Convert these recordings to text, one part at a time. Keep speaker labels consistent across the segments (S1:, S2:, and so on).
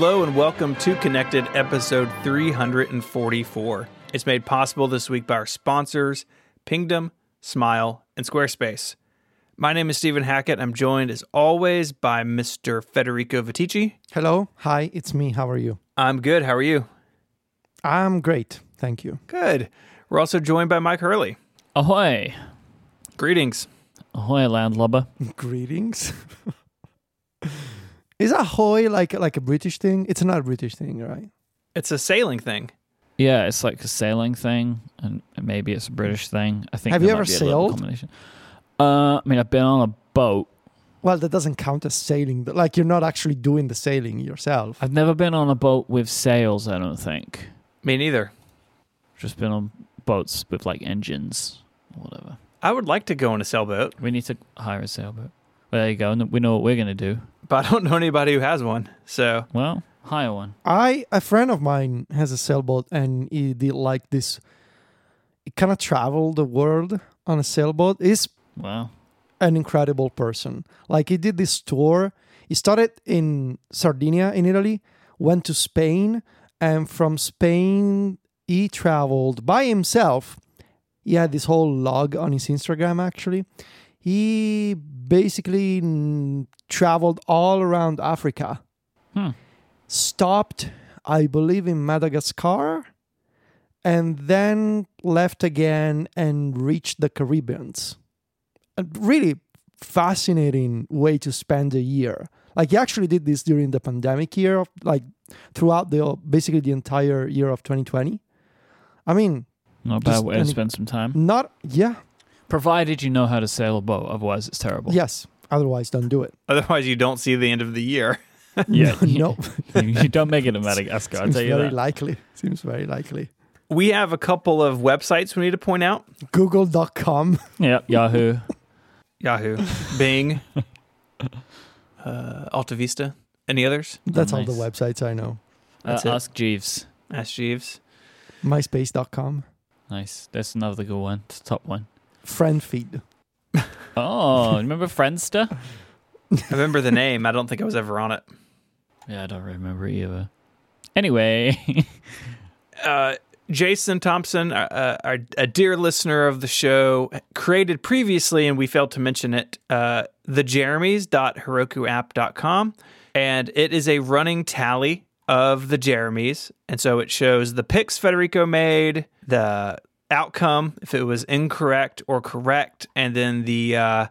S1: Hello and welcome to Connected episode 344. It's made possible this week by our sponsors, Pingdom, Smile, and Squarespace. My name is Stephen Hackett. I'm joined as always by Mr. Federico Viticci.
S2: Hello. Hi, it's me. How are you?
S1: I'm good. How are you?
S2: I'm great. Thank you.
S1: Good. We're also joined by Myke Hurley.
S3: Ahoy!
S1: Greetings.
S3: Ahoy, landlubber.
S2: Greetings. Is ahoy like like a British thing? It's not a British thing, right?
S1: It's a sailing thing.
S3: Yeah, it's like a sailing thing, and maybe it's a British thing. I think.
S2: Have you ever
S3: be a little
S2: sailed?
S3: Uh, I mean, I've been on a boat.
S2: Well, that doesn't count as sailing. but, Like you're not actually doing the sailing yourself.
S3: I've never been on a boat with sails. I don't think.
S1: Me neither.
S3: Just been on boats with like engines or whatever.
S1: I would like to go on a sailboat,
S3: We need to hire a sailboat. Well, there you go. We know what we're gonna do.
S1: but I don't know anybody who has one. So
S3: Well, hire one.
S2: I a friend of mine has a sailboat and he did like this. He kind of traveled the world on a sailboat. He's
S3: Wow.
S2: an incredible person. Like he did this tour. He started in Sardinia in Italy, went to Spain, and from Spain he traveled by himself. He had this whole log on his Instagram actually. He basically traveled all around Africa.
S3: Hmm.
S2: Stopped, I believe, in Madagascar, and then left again and reached the Caribbeans a really fascinating way to spend a year. Like he actually did this during the pandemic year, of, like throughout the basically the entire year of 2020. I mean,
S3: Not a bad way to spend some time.
S2: not yeah,
S3: Provided you know how to sail a boat, otherwise it's terrible.
S2: yes. Otherwise, don't do it.
S1: otherwise, you don't see the end of the year.
S3: Yeah.
S2: no,
S3: you don't make it in Madagascar. I'll
S2: seems
S3: tell you
S2: very
S3: that.
S2: likely. Seems very likely.
S1: We have a couple of websites we need to point out.
S2: Google.com.
S3: Yep. Yahoo.
S1: Yahoo, Bing, uh, Alta Vista. Any others?
S2: That's all the websites I know.
S1: That's
S3: uh,
S1: it.
S3: Ask Jeeves.
S1: Ask Jeeves.
S2: MySpace.com.
S3: Nice. That's another good one. It's the top one.
S2: FriendFeed.
S3: Oh, remember Friendster?
S1: I remember the name. I don't think I was ever on it.
S3: Yeah, I don't remember either. Anyway,
S1: Uh, Jason Thompson, uh, our, a dear listener of the show, created previously, and we failed to mention it, uh, thejeremies.herokuapp.com. And it is a running tally of the Jeremies. And so it shows the picks Federico made, the outcome, if it was incorrect or correct, and then the, uh,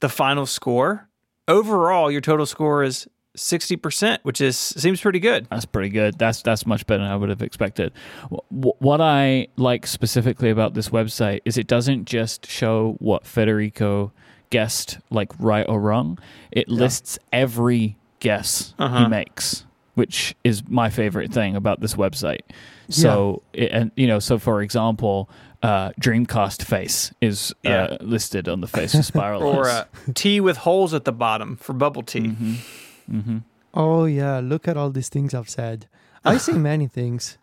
S1: the final score. Overall, your total score is 60%, which is seems pretty good.
S3: that's pretty good. That's that's much better than I would have expected. Wh- wh- What I like specifically about this website is it doesn't just show what Federico guessed, like right or wrong. It lists every guess
S1: Uh-huh.
S3: he makes, which is my favorite thing about this website. So, it, and you know, so for example, uh, Dreamcast face is
S1: Yeah.
S3: uh, listed on the face of Spiral.
S1: or
S3: Eyes.
S1: uh, tea with holes at the bottom for bubble tea.
S3: hmm
S2: Oh yeah, look at all these things I've said. I say many things.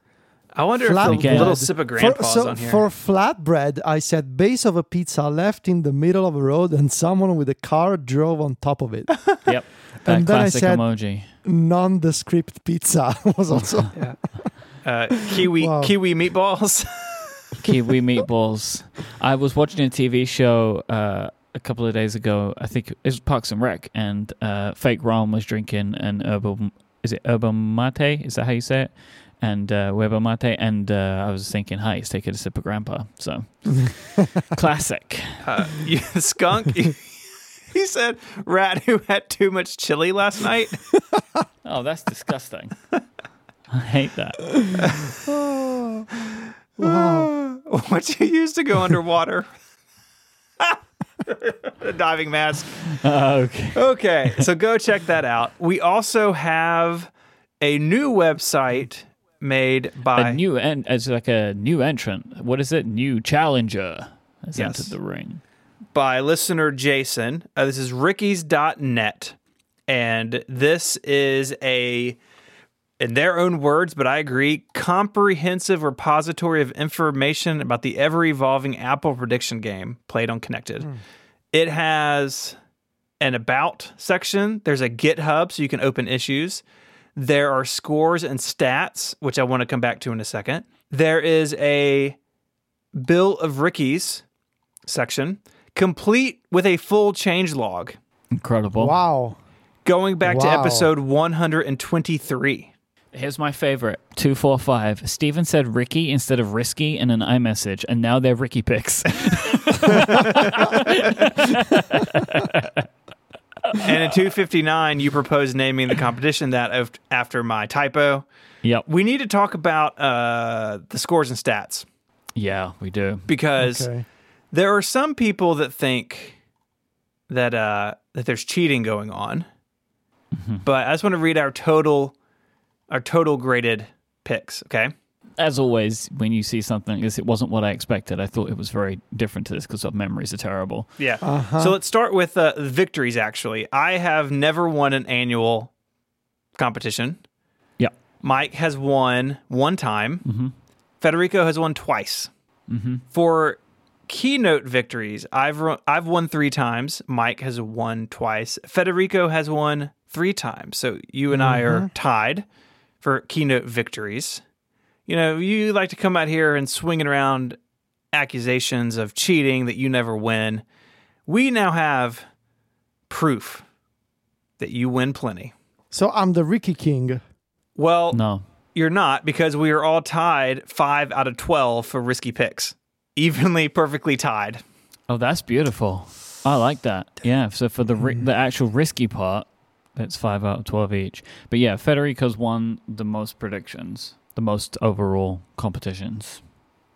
S1: I wonder
S2: Flat
S1: if the
S3: bread.
S1: little sip of grandpa's
S2: for, so
S1: on here.
S2: for flatbread, I said base of a pizza left in the middle of a road, and someone with a car drove on top of it.
S3: Yep. That
S2: And then I
S3: classic
S2: said-
S3: emoji.
S2: Nondescript pizza was also.
S1: uh, kiwi
S2: Wow.
S1: kiwi meatballs.
S3: Kiwi meatballs. I was watching a TV show uh, a couple of days ago. I think it was Parks and Rec, and uh, Fake Ron was drinking an herbal. Is it herba mate? Is that how you say it? And uh, huevo mate. And uh, I was thinking, hi, he's taking a sip of Grandpa. So classic.
S1: uh, you, skunk. he said rat who had too much chili last night.
S3: Oh, that's disgusting. I hate that.
S2: Oh, wow.
S1: what you use to go underwater? the diving mask.
S3: okay.
S1: Okay, so go check that out. We also have a new website made by
S3: A new en- it's like a new entrant. What is it? New challenger has
S1: Yes.
S3: entered the ring.
S1: by listener Jason. Uh, this is rickies.net. And this is a, in their own words, but I agree, comprehensive repository of information about the ever evolving Apple prediction game played on Connected. It has an about section, there's a GitHub so you can open issues. There are scores and stats, which I want to come back to in a second. There is a Bill of Rickies section, complete with a full change log,
S3: Incredible.
S2: Wow.
S1: going back to episode 123.
S3: Here's my favorite 245. Stephen said Ricky instead of risky in an iMessage, and now they're Ricky picks.
S1: and in 259, you propose naming the competition that of, after my typo.
S3: yep.
S1: We need to talk about uh, the scores and stats
S3: Yeah, we do.
S1: because
S2: Okay.
S1: there are some people that think that uh, that there's cheating going on. But I just want to read our total our total graded picks. Okay.
S3: As always, when you see something, this it wasn't what I expected. I thought it was very different to this because our memories are terrible.
S1: Yeah.
S2: Uh-huh.
S1: So let's start with uh, the victories. Actually, I have never won an annual competition.
S3: Yeah.
S1: Myke has won one time.
S3: Mm-hmm.
S1: Federico has won twice.
S3: Mm-hmm.
S1: For keynote victories, I've ru- I've won three times. Myke has won twice. Federico has won three times. So you and I are tied for keynote victories. You know, you like to come out here and swinging around accusations of cheating that you never win. We now have proof that you win plenty.
S2: So I'm the Ricky King.
S1: Well,
S3: No.
S1: you're not because we are all tied five out of 12 for risky picks. Evenly, perfectly tied.
S3: Oh, that's beautiful. I like that. Yeah. So for the ri- mm. the actual risky part, it's five out of twelve each. But yeah, Federico's won the most predictions, the most overall competitions.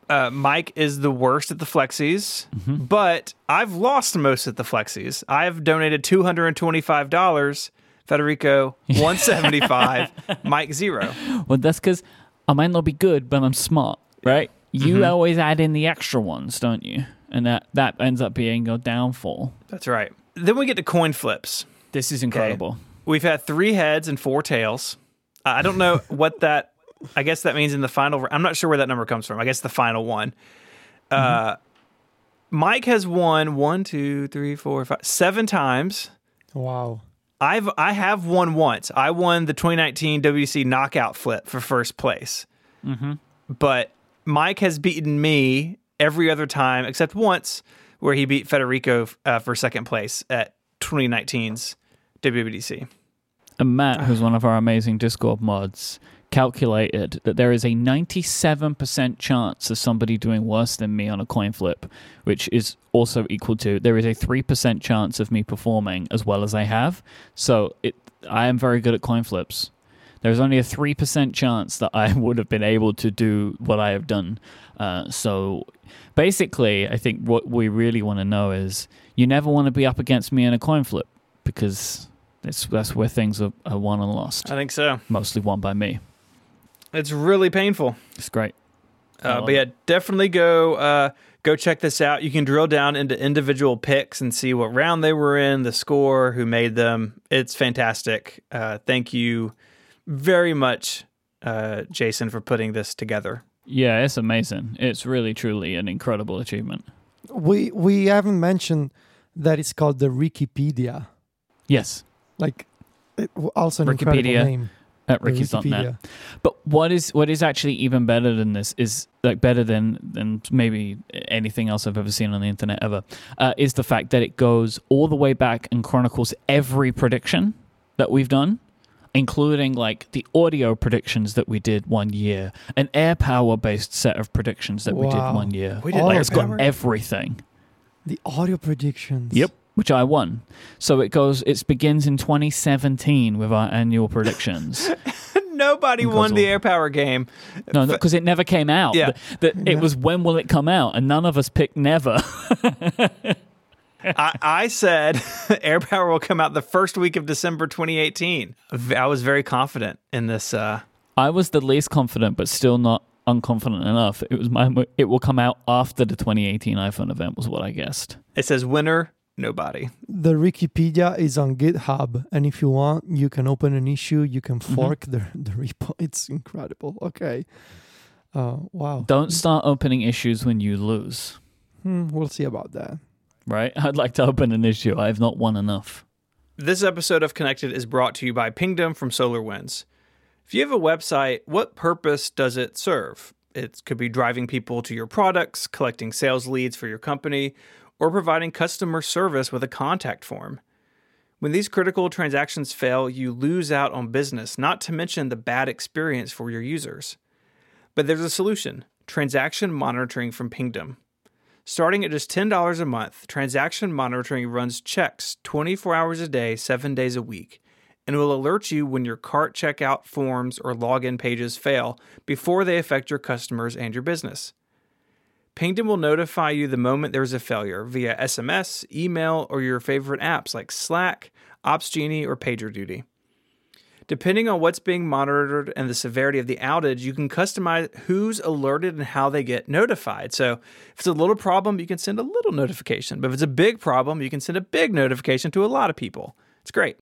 S1: Uh, Myke is the worst at the flexies, but I've lost most at the flexies. I've donated $225. Federico, 175 Myke, zero.
S3: Well, that's because I might not be good, but I'm smart, right? You always add in the extra ones, don't you? And that that ends up being your downfall.
S1: That's right. Then we get to coin flips.
S3: This is incredible.
S1: We've had three heads and four tails. I don't know what that. I guess that means in the final. I'm not sure where that number comes from. I guess the final one. Uh, Myke has won one, two, three, four, five, seven times.
S2: Wow.
S1: I've I have won once. I won the 2019 WC knockout flip for first place. But Myke has beaten me every other time except once, where he beat Federico uh, for second place at 2019's WWDC.
S3: And Matt, who's one of our amazing Discord mods, calculated that there is a 97% chance of somebody doing worse than me on a coin flip, which is also equal to there is a 3% chance of me performing as well as I have. So it, I am very good at coin flips. There's only a 3% chance that I would have been able to do what I have done. Uh, so basically, I think what we really want to know is you never want to be up against me in a coin flip because that's, that's where things are, are won and lost
S1: I think so.
S3: mostly won by me.
S1: It's really painful.
S3: It's great.
S1: Uh, but yeah, definitely go uh, go check this out. You can drill down into individual picks and see what round they were in, the score, who made them. It's fantastic. Uh, thank you very much, uh, Jason, for putting this together.
S3: Yeah, it's amazing. It's really, truly an incredible achievement.
S2: We we haven't mentioned that it's called the Rickipedia.
S3: Yes,
S2: Like it, also an
S3: Rickipedia.
S2: incredible name.
S3: At
S2: rickies.net.
S3: But what is what is actually even better than this is like better than than maybe anything else I've ever seen on the internet ever uh, is the fact that it goes all the way back and chronicles every prediction that we've done, including like the audio predictions that we did one year, an air power based set of predictions that we did one year.
S1: We did
S3: like it's got everything.
S2: The audio predictions.
S3: Yep. Which I won. So it goes. It begins in 2017 with our annual predictions.
S1: Nobody won the air power game.
S3: No, because it never came out.
S1: Yeah.
S3: The- the-
S2: Yeah.
S3: It was when will it come out, and none of us picked never.
S1: I, I said air power will come out the first week of December 2018. I was very confident in this. Uh,
S3: I was the least confident, but still not unconfident enough. It was my. It will come out after the 2018 iPhone event, was what I guessed.
S1: it says winner, nobody.
S2: The Rickipedia is on GitHub, and if you want, you can open an issue. You can
S3: Mm-hmm.
S2: fork the the repo. It's incredible. Okay. Uh, wow.
S3: Don't start opening issues when you lose.
S2: Hmm, we'll see about that.
S3: Right? I'd like to open an issue. I have not won enough.
S1: This episode of Connected is brought to you by Pingdom from SolarWinds. If you have a website, what purpose does it serve? It could be driving people to your products, collecting sales leads for your company, or providing customer service with a contact form. When these critical transactions fail, you lose out on business, not to mention the bad experience for your users. But there's a solution transaction monitoring from Pingdom. Starting at just $10 a month, transaction monitoring runs checks 24 hours a day, 7 days a week, and will alert you when your cart checkout forms or login pages fail before they affect your customers and your business. Pingdom will notify you the moment there is a failure via SMS, email, or your favorite apps like Slack, OpsGenie, or PagerDuty. Depending on what's being monitored and the severity of the outage, you can customize who's alerted and how they get notified. So, if it's a little problem, you can send a little notification. But if it's a big problem, you can send a big notification to a lot of people. It's great.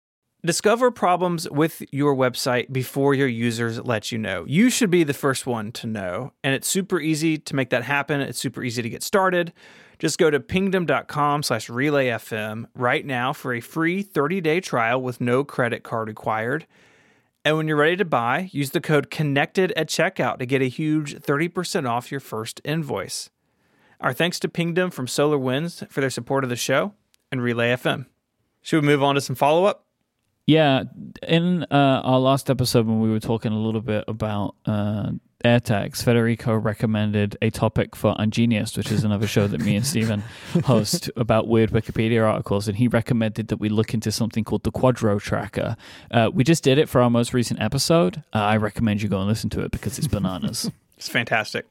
S1: Discover problems with your website before your users let you know. You should be the first one to know, and it's super easy to make that happen. It's super easy to get started. Just go to pingdom.com slash relayfm right now for a free 30-day trial with no credit card required. And when you're ready to buy, use the code CONNECTED at checkout to get a huge 30% off your first invoice. Our thanks to Pingdom from SolarWinds for their support of the show and Relay FM. Should we move on to some follow up?
S3: Yeah, in uh, our last episode when we were talking a little bit about uh, AirTags, Federico recommended a topic for Ungeniused, which is another show that me and Stephen host about weird Wikipedia articles, and he recommended that we look into something called the Quadro Tracker. Uh, we just did it for our most recent episode. Uh, I recommend you go and listen to it because it's bananas.
S1: It's fantastic.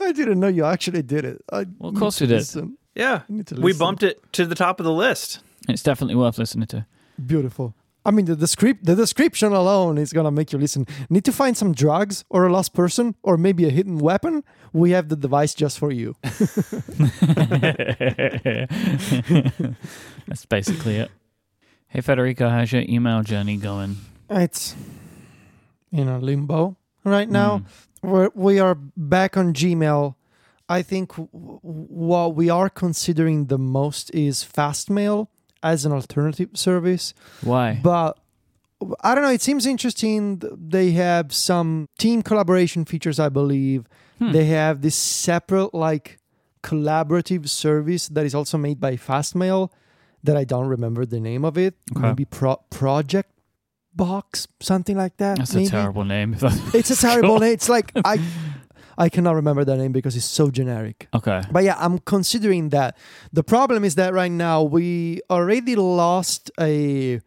S2: I didn't know you actually did it. I
S3: Well, of course
S2: need
S3: we did.
S2: listen.
S1: Yeah. We bumped it to the top of the list.
S3: it's definitely worth listening to.
S2: Beautiful. I mean, the, descrip- the description alone is gonna make you listen. Need to find some drugs or a lost person or maybe a hidden weapon? We have the device just for you.
S3: That's basically it. Hey, Federico, how's your email journey going?
S2: It's in a limbo right now.
S3: Mm.
S2: We're, we are back on Gmail. I think w- what we are considering the most is Fastmail as an alternative service.
S3: Why?
S2: But I don't know. It seems interesting. They have some team collaboration features, I believe.
S3: Hmm.
S2: They have this separate, like, collaborative service that is also made by Fastmail that I don't remember the name of it.
S3: Okay.
S2: Maybe Pro- Project Box, something like that.
S3: That's
S2: maybe.
S3: a terrible name.
S2: It's a terrible name. It's like I, I cannot remember that name because it's so generic.
S3: okay.
S2: But yeah, I'm considering that. The problem is that right now we already lost a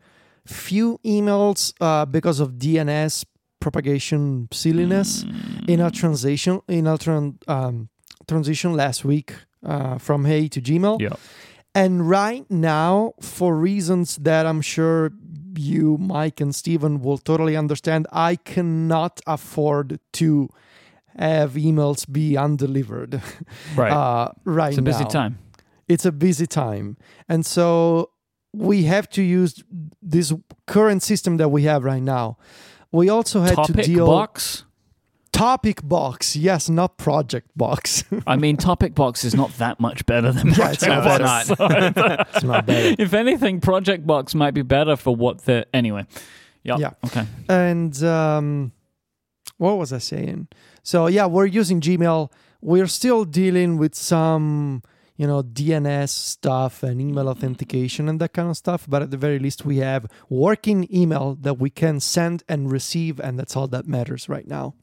S2: few emails uh, because of DNS propagation silliness in our transition in our tran- um, transition last week uh, from Hey to Gmail.
S3: Yeah.
S2: And right now, for reasons that I'm sure you, Myke, and Stephen will totally understand, I cannot afford to have emails be undelivered
S3: Right.
S2: uh, right
S3: it's a busy
S2: now.
S3: time.
S2: It's a busy time. And so we have to use this current system that we have right now. We also had
S3: Topic
S2: to deal with
S3: box.
S2: topic box, yes, not project box.
S3: I mean, topic box is not that much better than
S2: Yeah, it's
S3: project
S2: not
S3: box.
S2: it's not better.
S3: if anything, project box might be better for what the anyway. Yep.
S2: Yeah.
S3: Okay.
S2: And um, what was I saying? So yeah, we're using Gmail. We're still dealing with some, you know, DNS stuff and email authentication and that kind of stuff. But at the very least, we have working email that we can send and receive, and that's all that matters right now.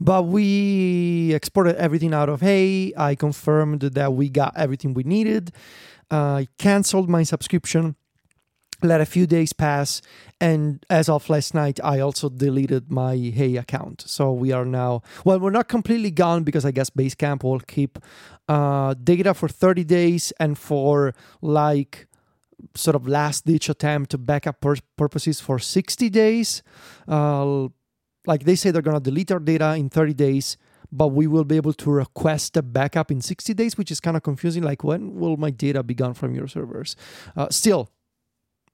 S2: But we exported everything out of Hey. I confirmed that we got everything we needed. I canceled my subscription. Let a few days pass, and as of last night, I also deleted my Hey account. So we are now well, we're not completely gone because I guess Basecamp will keep uh, data for 30 days, and for like sort of last ditch attempt to backup pur- purposes for 60 days. Uh, like they say they're gonna delete our data in 30 days but we will be able to request a backup in 60 days which is kind of confusing like when will my data be gone from your servers uh, still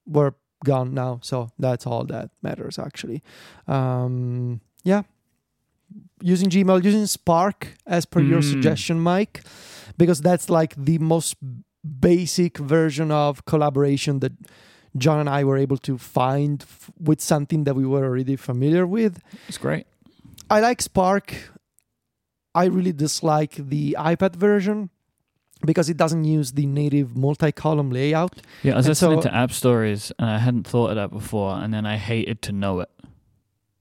S2: we're gone now so that's all that matters actually um, yeah using gmail using spark as per your
S3: Mm.
S2: suggestion myke because that's like the most basic version of collaboration that John and I were able to find f- with something that we were already familiar with.
S3: It's great.
S2: I like Spark. I really dislike the iPad version because it doesn't use the native multi-column layout.
S3: Yeah, I was
S2: And
S3: listening
S2: so-
S3: to AppStories and I hadn't thought of that before, and then I hated to know it.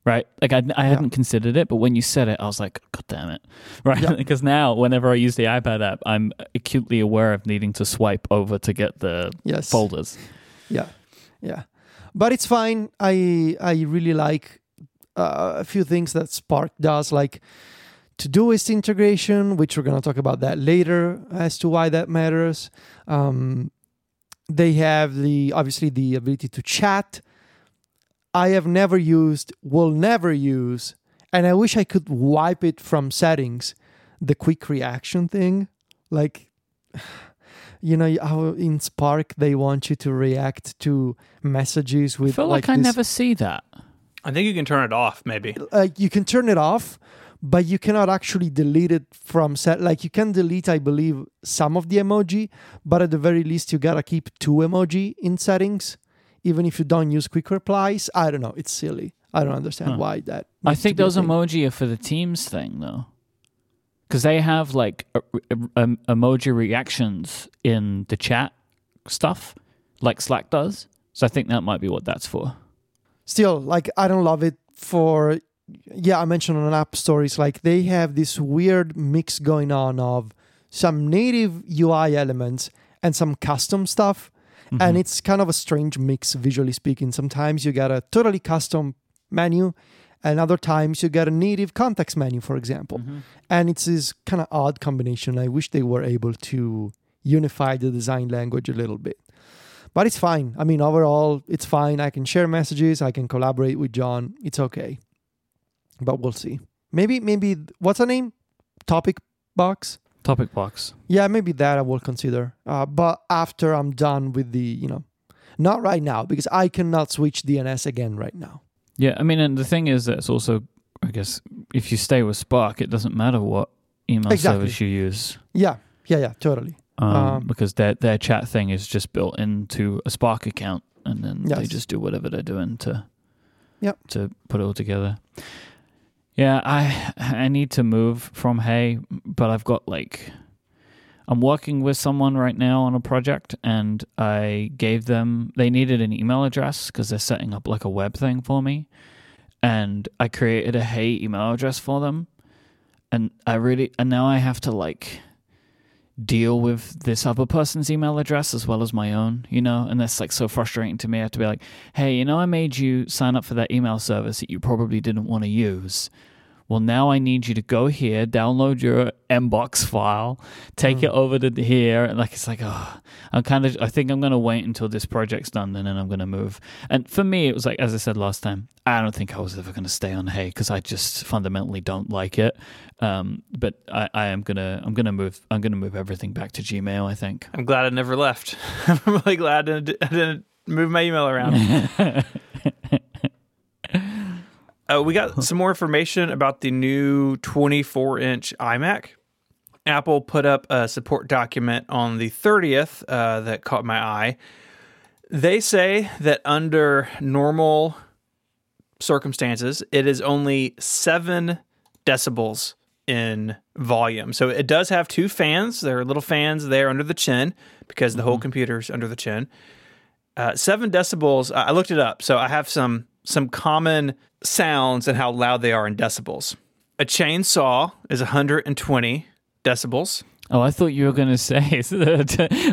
S3: Right, like I, I hadn't considered it, but when you said it, I was like, "God damn it!" Right,
S2: Yeah.
S3: because now whenever I use the iPad app, I'm acutely aware of needing to swipe over to get the
S2: Yes.
S3: folders.
S2: Yeah, yeah, but it's fine. I I really like uh, a few things that Spark does, like Todoist integration, which we're gonna talk about that later as to why that matters. Um, they have the obviously the ability to chat. I have never used, will never use, and I wish I could wipe it from settings. The quick reaction thing, like you know how in Spark they want you to react to messages
S3: I feel like, I
S2: this-
S3: never see that.
S1: I think you can turn it off, maybe.
S2: like you can turn it off but you cannot actually delete it from set like you can delete i believe some of the emoji but at the very least you gotta keep two emoji in settings even if you don't use quick replies i don't know it's silly i don't understand
S3: Huh.
S2: why that
S3: I think those emoji are for the Teams thing, though, because they have like a, a- a- um, emoji reactions in the chat stuff, like Slack does. So I think that might be what that's for.
S2: still like i don't love it for yeah i mentioned on AppStories like they have this weird mix going on of some native ui elements and some custom stuff.
S3: Mm-hmm.
S2: and it's kind of a strange mix visually speaking. Sometimes you get a totally custom menu and other times you get a native context menu for example.
S3: Mm-hmm.
S2: and it's this kind of odd combination. I wish they were able to unify the design language a little bit. But it's fine. I mean overall it's fine. I can share messages. I can collaborate with john. It's okay but we'll see maybe maybe what's the name topic box
S3: Topic box.
S2: yeah, maybe that I will consider. Uh, but after I'm done with the, you know, not right now because I cannot switch DNS again right now.
S3: Yeah, I mean, and the thing is that it's also, I guess, if you stay with Spark, it doesn't matter what email
S2: Exactly.
S3: service you use.
S2: Yeah, yeah, yeah, totally.
S3: Um,
S2: Um,
S3: because their their chat thing is just built into a Spark account, and then they just do whatever they're doing to
S2: Yep.
S3: to put it all together. Yeah, I I need to move from Hey, but I've got like I'm working with someone right now on a project, and I gave them they needed an email address because they're setting up like a web thing for me, and I created a Hey email address for them, and I really and now I have to like deal with this other person's email address as well as my own, you know, and that's like so frustrating to me. I have to be like, hey, you know, I made you sign up for that email service that you probably didn't want to use. Well, now I need you to go here, download your Mbox file, take
S2: Mm.
S3: it over to here, and like it's like, oh, I'm kind of. I think I'm gonna wait until this project's done, and then I'm gonna move. And for me, it was like, as I said last time, I don't think I was ever gonna stay on Hey because I just fundamentally don't like it. Um, but I, I am gonna, I'm gonna move, I'm gonna move everything back to Gmail. I think.
S1: I'm glad I never left. I'm really glad I didn't, I didn't move my email around. Uh, we got some more information about the new 24 inch iMac. Apple put up a support document on the 30th uh, that caught my eye. They say that under normal circumstances, it is only seven decibels in volume. So it does have two fans. There are little fans there under the chin because the whole computer's under the chin. Uh, seven decibels. I looked it up, so I have some some common sounds and how loud they are in decibels. A chainsaw is 120 decibels.
S3: Oh, I thought you were going to say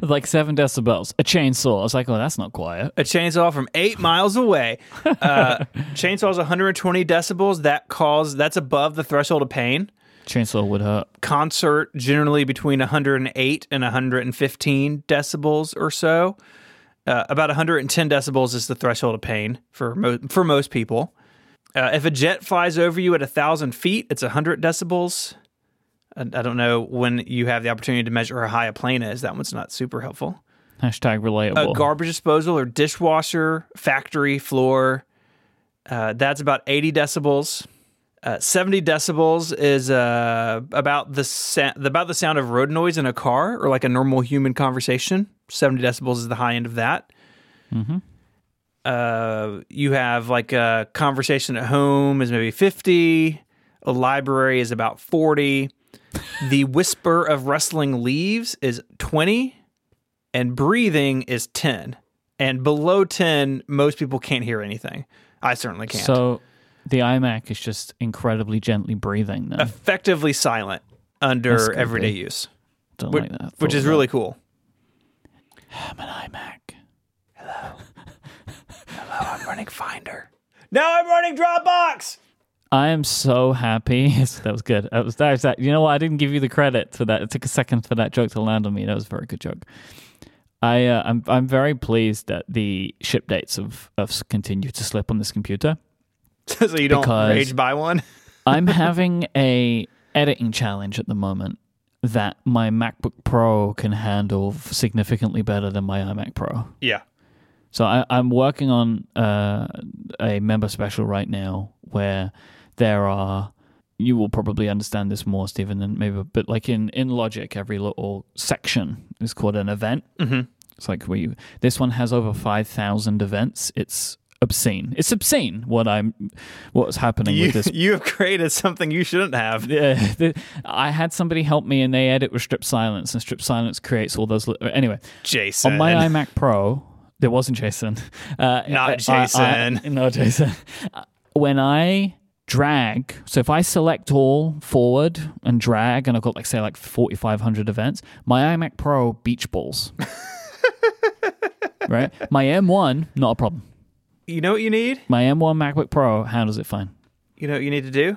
S3: like seven decibels, a chainsaw. I was like, oh, that's not quiet.
S1: A chainsaw from eight miles away. Uh, chainsaw is 120 decibels. That cause that's above the threshold of pain.
S3: Chainsaw would hurt.
S1: Concert generally between 108 and 115 decibels or so. Uh, about 110 decibels is the threshold of pain for mo- for most people. Uh, if a jet flies over you at a thousand feet, it's 100 decibels. I, I don't know when you have the opportunity to measure how high a plane is. That one's not super helpful.
S3: Hashtag relatable.
S1: A garbage disposal or dishwasher, factory floor, uh, that's about 80 decibels. Uh, 70 decibels is uh, about the sa- about the sound of road noise in a car or like a normal human conversation. 70 decibels is the high end of that.
S3: mm-hmm.
S1: Uh, you have like a conversation at home is maybe 50. A library is about 40. the whisper of rustling leaves is 20. And breathing is 10. And below 10, most people can't hear anything. I certainly can't.
S3: So the iMac is just incredibly gently breathing then.
S1: Effectively silent under everyday
S3: dude.
S1: use,
S3: Don't
S1: which,
S3: like that.
S1: which is
S3: of
S1: really cool.
S3: I'm an iMac. Hello.
S1: Hello, I'm running Finder. Now I'm running Dropbox.
S3: I am so happy. that was good. That was that. Was that. You know what? I didn't give you the credit for that. It took a second for that joke to land on me. That was a very good joke. I uh, I'm I'm very pleased that the ship dates have have continued to slip on this computer.
S1: so you don't
S3: Because-
S1: rage buy one.
S3: I'm having a editing challenge at the moment that my MacBook Pro can handle significantly better than my iMac Pro.
S1: Yeah.
S3: So I, I'm working on uh, a member special right now where there are. You will probably understand this more, Stephen, than maybe. But like in in Logic, every little section is called an event.
S1: Mhm.
S3: It's like where you. This one has over five thousand events. It's obscene. It's obscene what I'm. What's happening
S1: You,
S3: with this
S1: you have created something you shouldn't have.
S3: yeah, the, I had somebody help me, and they edit with strip silence, and strip silence creates all those. Li- anyway,
S1: Jason.
S3: on my iMac Pro, there wasn't Jason. Uh,
S1: Not
S3: I- I-
S1: Jason.
S3: no, Jason. When I drag, so if I select all forward and drag, and I've got like say like forty five hundred events, my iMac Pro beach balls. right, my M1 not a problem.
S1: You know what you need?
S3: My M1 MacBook Pro handles it fine.
S1: You know what you need to do?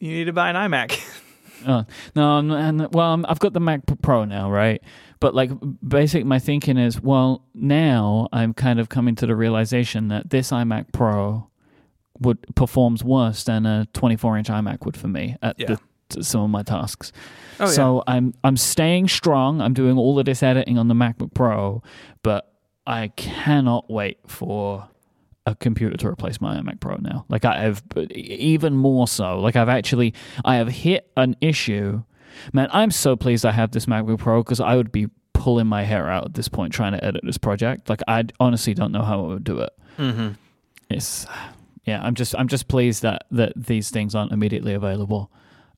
S1: You need to buy an iMac.
S3: Oh, no, I'm- and well, I'm, I've got the MacBook Pro now, right? But like, basically, my thinking is, well, now I'm kind of coming to the realization that this iMac Pro would performs worse than a 24 inch iMac would for me at
S1: Yeah.
S3: the, some of my tasks.
S1: Oh,
S3: so I'm I'm staying strong. I'm doing all of this editing on the MacBook Pro, but I cannot wait for a computer to replace my iMac Pro now. Like I have even more so. Like I've actually I have hit an issue. Man, I'm so pleased I have this MacBook Pro because I would be pulling my hair out at this point trying to edit this project. Like I honestly don't know how I would do it.
S1: Mm-hmm.
S3: It's yeah, I'm just I'm just pleased that that these things aren't immediately available.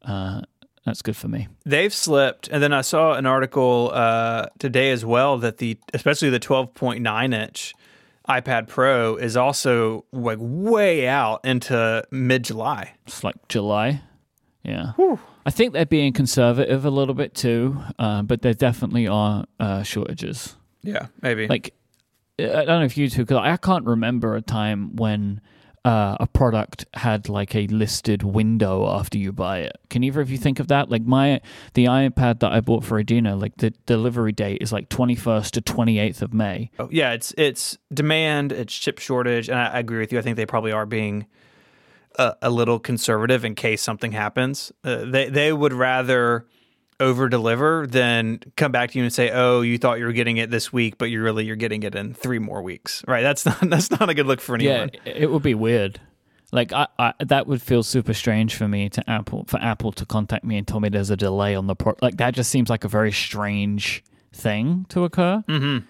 S3: Uh, that's good for me.
S1: They've slipped, and then I saw an article uh, today as well that the especially the 12.9 inch iPad Pro is also like way out into mid July.
S3: It's like July. Yeah. I think they're being conservative a little bit too, uh, but there definitely are uh, shortages.
S1: Yeah, maybe.
S3: Like, I don't know if you two, because I can't remember a time when uh, a product had like a listed window after you buy it. Can either of you think of that? Like my the iPad that I bought for Adina, like the delivery date is like twenty first to twenty eighth of May.
S1: Oh, yeah, it's it's demand, it's chip shortage, and I, I agree with you. I think they probably are being a, a little conservative in case something happens. Uh, they they would rather over deliver than come back to you and say, "Oh, you thought you were getting it this week, but you really you're getting it in three more weeks." Right? That's not that's not a good look for anyone.
S3: Yeah, it would be weird. Like I, I, that would feel super strange for me to Apple for Apple to contact me and tell me there's a delay on the pro. Like that just seems like a very strange thing to occur.
S1: Mm-hmm.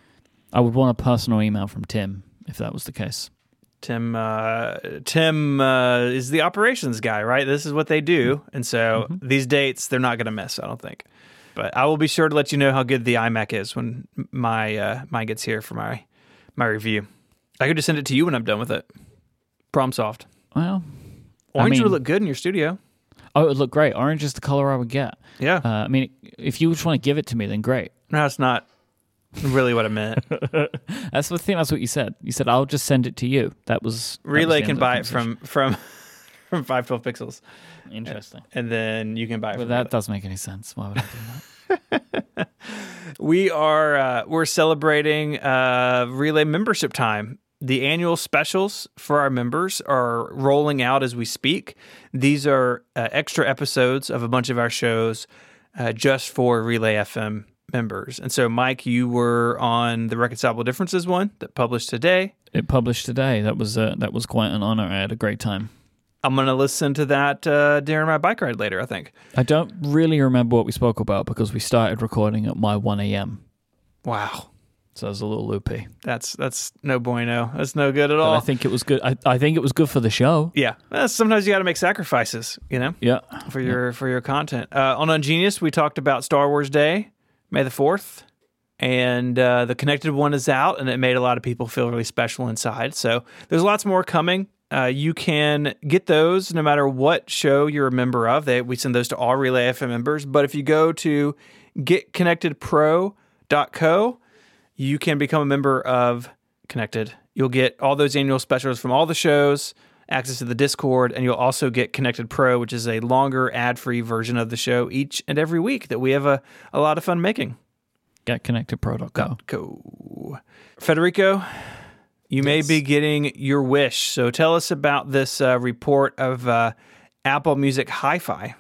S3: I would want a personal email from Tim if that was the case.
S1: Tim uh, Tim uh, is the operations guy, right? This is what they do, and so these dates they're not going to miss. I don't think, but I will be sure to let you know how good the iMac is when my uh, mine gets here for my my review. I could just send it to you when I'm done with it. Problem solved.
S3: Well,
S1: Orange
S3: mean-
S1: would look good in your studio.
S3: oh, it would look great. Orange is the color I would get.
S1: Yeah,
S3: Uh, I mean, if you just want to give it to me, then great.
S1: no, that's not really what I meant.
S3: That's the thing. That's what you said. You said I'll just send it to you. That was that was
S1: Relay can
S3: end of the
S1: buy it from from from five twelve pixels,
S3: Interesting.
S1: and then you can buy it.
S3: But
S1: from
S3: that
S1: Relay.
S3: doesn't make any sense. Why would I do that?
S1: We are uh, we're celebrating uh, Relay membership time. The annual specials for our members are rolling out as we speak. These are uh, extra episodes of a bunch of our shows uh, just for Relay FM members. And so, Myke, you were on the Reconcilable Differences one that published today.
S3: It published today. That was uh, that was quite an honor. I had a great time.
S1: I'm going to listen to that uh, during my bike ride later, I think.
S3: I don't really remember what we spoke about because we started recording at my 1 a.m.
S1: Wow.
S3: So it was a little loopy.
S1: That's that's no bueno. That's no good at
S3: But
S1: all.
S3: I think it was good. I, I think it was good for the show.
S1: yeah, Uh, sometimes you got to make sacrifices, you know,
S3: Yeah.
S1: for your for your content. Uh, on Ungeniused, we talked about Star Wars Day, May the fourth, and uh, the connected one is out, and it made a lot of people feel really special inside. So there's lots more coming. Uh, you can get those no matter what show you're a member of. They, we send those to all Relay FM members. But if you go to getconnectedpro.co, you can become a member of Connected. You'll get all those annual specials from all the shows, access to the Discord, and you'll also get Connected Pro, which is a longer ad free version of the show each and every week that we have a, a lot of fun making.
S3: GetConnectedPro.co.
S1: Go. Federico, you may be getting your wish. So tell us about this uh, report of uh, Apple Music Hi Fi.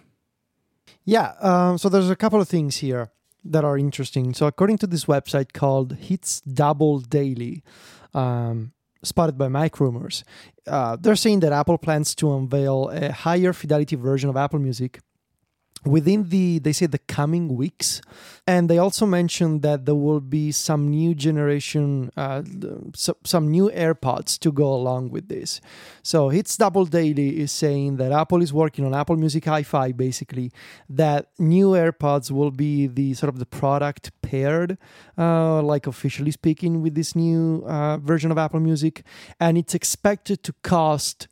S2: Yeah, um, so there's a couple of things here that are interesting. So, according to this website called Hits Double Daily, um, spotted by MacRumors, uh, they're saying that Apple plans to unveil a higher fidelity version of Apple Music within the they say the coming weeks. And they also mentioned that there will be some new generation uh, so, some new airpods to go along with this. So hits double daily is saying that apple is working on apple music hi-fi basically that new airpods will be the sort of the product paired uh, like officially speaking with this new uh, version of apple music. And it's expected to cost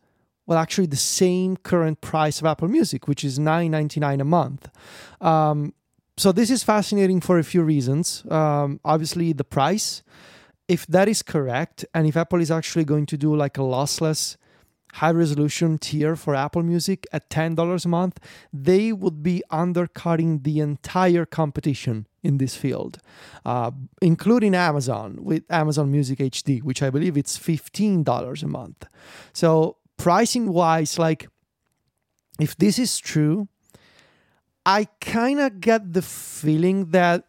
S2: well actually the same current price of apple music which is $9.99 a month. Um, so this is fascinating for a few reasons. Um, obviously the price. If that is correct and if apple is actually going to do like a lossless high resolution tier for apple music at $10 a month they would be undercutting the entire competition in this field uh, including amazon with amazon music hd which i believe it's $15 a month. So pricing wise like if this is true i kind of get the feeling that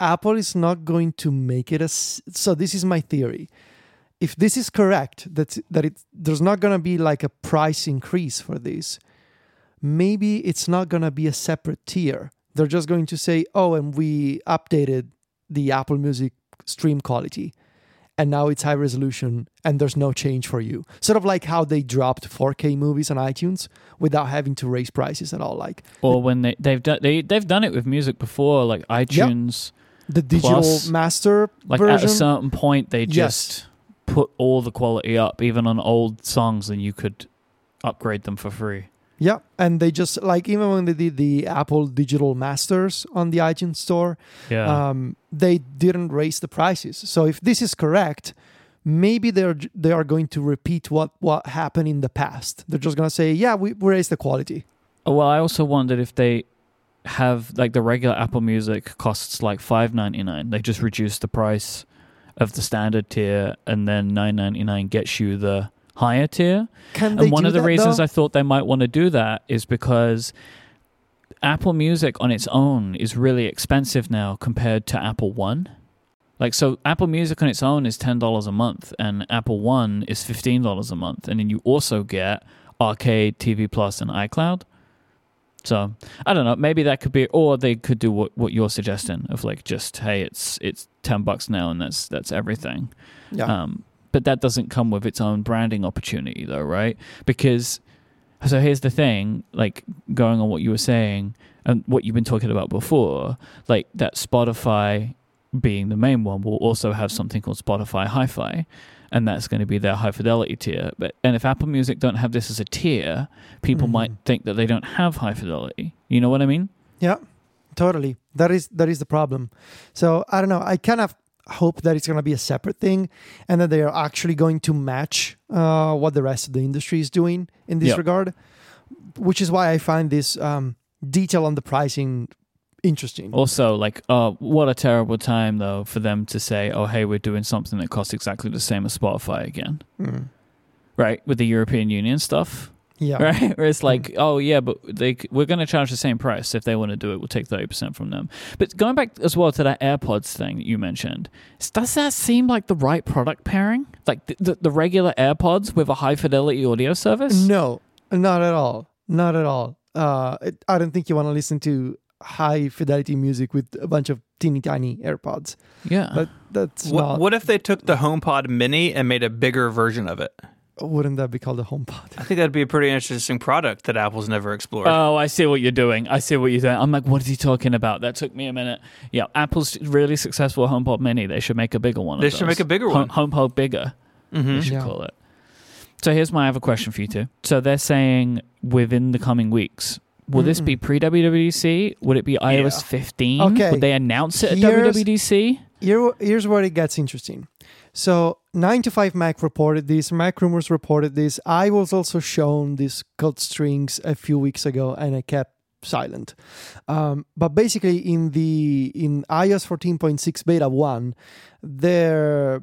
S2: apple is not going to make it as so this is my theory. If this is correct that that it there's not going to be like a price increase for this maybe it's not going to be a separate tier. They're just going to say oh and we updated the apple music stream quality and now it's high resolution and there's no change for you. Sort of like how they dropped 4K movies on iTunes without having to raise prices at all. Like
S3: Or when they they've done they they've done it with music before, like iTunes.
S2: the digital
S3: Plus,
S2: master
S3: Like
S2: version.
S3: at a certain point, they
S2: Yes.
S3: just put all the quality up, even on old songs, and you could upgrade them for free.
S2: Yeah, and they just like even when they did the Apple Digital Masters on the iTunes Store,
S3: Yeah.
S2: um, they didn't raise the prices. So if this is correct, maybe they're they are going to repeat what what happened in the past. They're just gonna say, yeah, we, we raised the quality.
S3: Oh, well, I also wondered if they have like the regular Apple Music costs like five ninety nine. They just reduce the price of the standard tier, and then nine ninety nine gets you the higher tier.
S2: Can
S3: And one of the
S2: that,
S3: reasons
S2: though?
S3: I thought they might want to do that is because Apple Music on its own is really expensive now compared to Apple One. Like so, Apple Music on its own is ten dollars a month, and Apple One is fifteen dollars a month, and then you also get Arcade, TV Plus, and iCloud. So I don't know. Maybe that could be, or they could do what, what you're suggesting of like just hey, it's it's ten bucks now, and that's that's everything.
S2: yeah.
S3: Um, but that doesn't come with its own branding opportunity, though, right? Because so here's the thing: like going on what you were saying and what you've been talking about before, like that Spotify being the main one will also have something called Spotify Hi-Fi, and that's going to be their high fidelity tier. But and if Apple Music don't have this as a tier, people
S2: Mhm.
S3: might think that they don't have high fidelity. You know what I mean?
S2: Yeah, totally. That is that is the problem. So I don't know. I kind of hope that it's going to be a separate thing, and that they are actually going to match uh, what the rest of the industry is doing in this
S3: Yep.
S2: regard. Which is why I find this um, detail on the pricing interesting.
S3: Also, like, uh, what a terrible time though for them to say, "Oh, hey, we're doing something that costs exactly the same as Spotify again."
S2: Mm.
S3: right with the European Union stuff,
S2: Yeah.
S3: right? Where it's like, oh yeah, but they c- we're going to charge the same price if they want to do it. We'll take thirty percent from them. But going back as well to that AirPods thing that you mentioned, does that seem like the right product pairing? Like the, the, the regular AirPods with a high fidelity audio service?
S2: No, not at all. Not at all. Uh, it, I don't think you want to listen to high fidelity music with a bunch of teeny tiny AirPods.
S3: Yeah.
S2: But that's
S1: What,
S2: not.
S1: what if they took the HomePod Mini and made a bigger version of it?
S2: Wouldn't that be called a HomePod?
S1: I think that'd be a pretty interesting product that Apple's never explored.
S3: Oh, I see what you're doing. I see what you're doing. I'm like, what is he talking about? That took me a minute. Yeah, Apple's really successful HomePod Mini. They should make a bigger one.
S1: They
S3: of
S1: should
S3: those.
S1: make a bigger
S3: Home-
S1: one.
S3: HomePod bigger.
S1: Mhm.
S3: They should
S2: Yeah.
S3: call it. So here's my other question for you two. So they're saying within the coming weeks. Will this be pre WWDC? Would it be iOS 15?
S2: Okay.
S3: Would they announce it at
S2: Here's-
S3: WWDC?
S2: Here, here's where it gets interesting. So, 9to5Mac reported this, MacRumors reported this. I was also shown these cut strings a few weeks ago and I kept silent. Um, but basically, in the in iOS 14.6 beta 1, there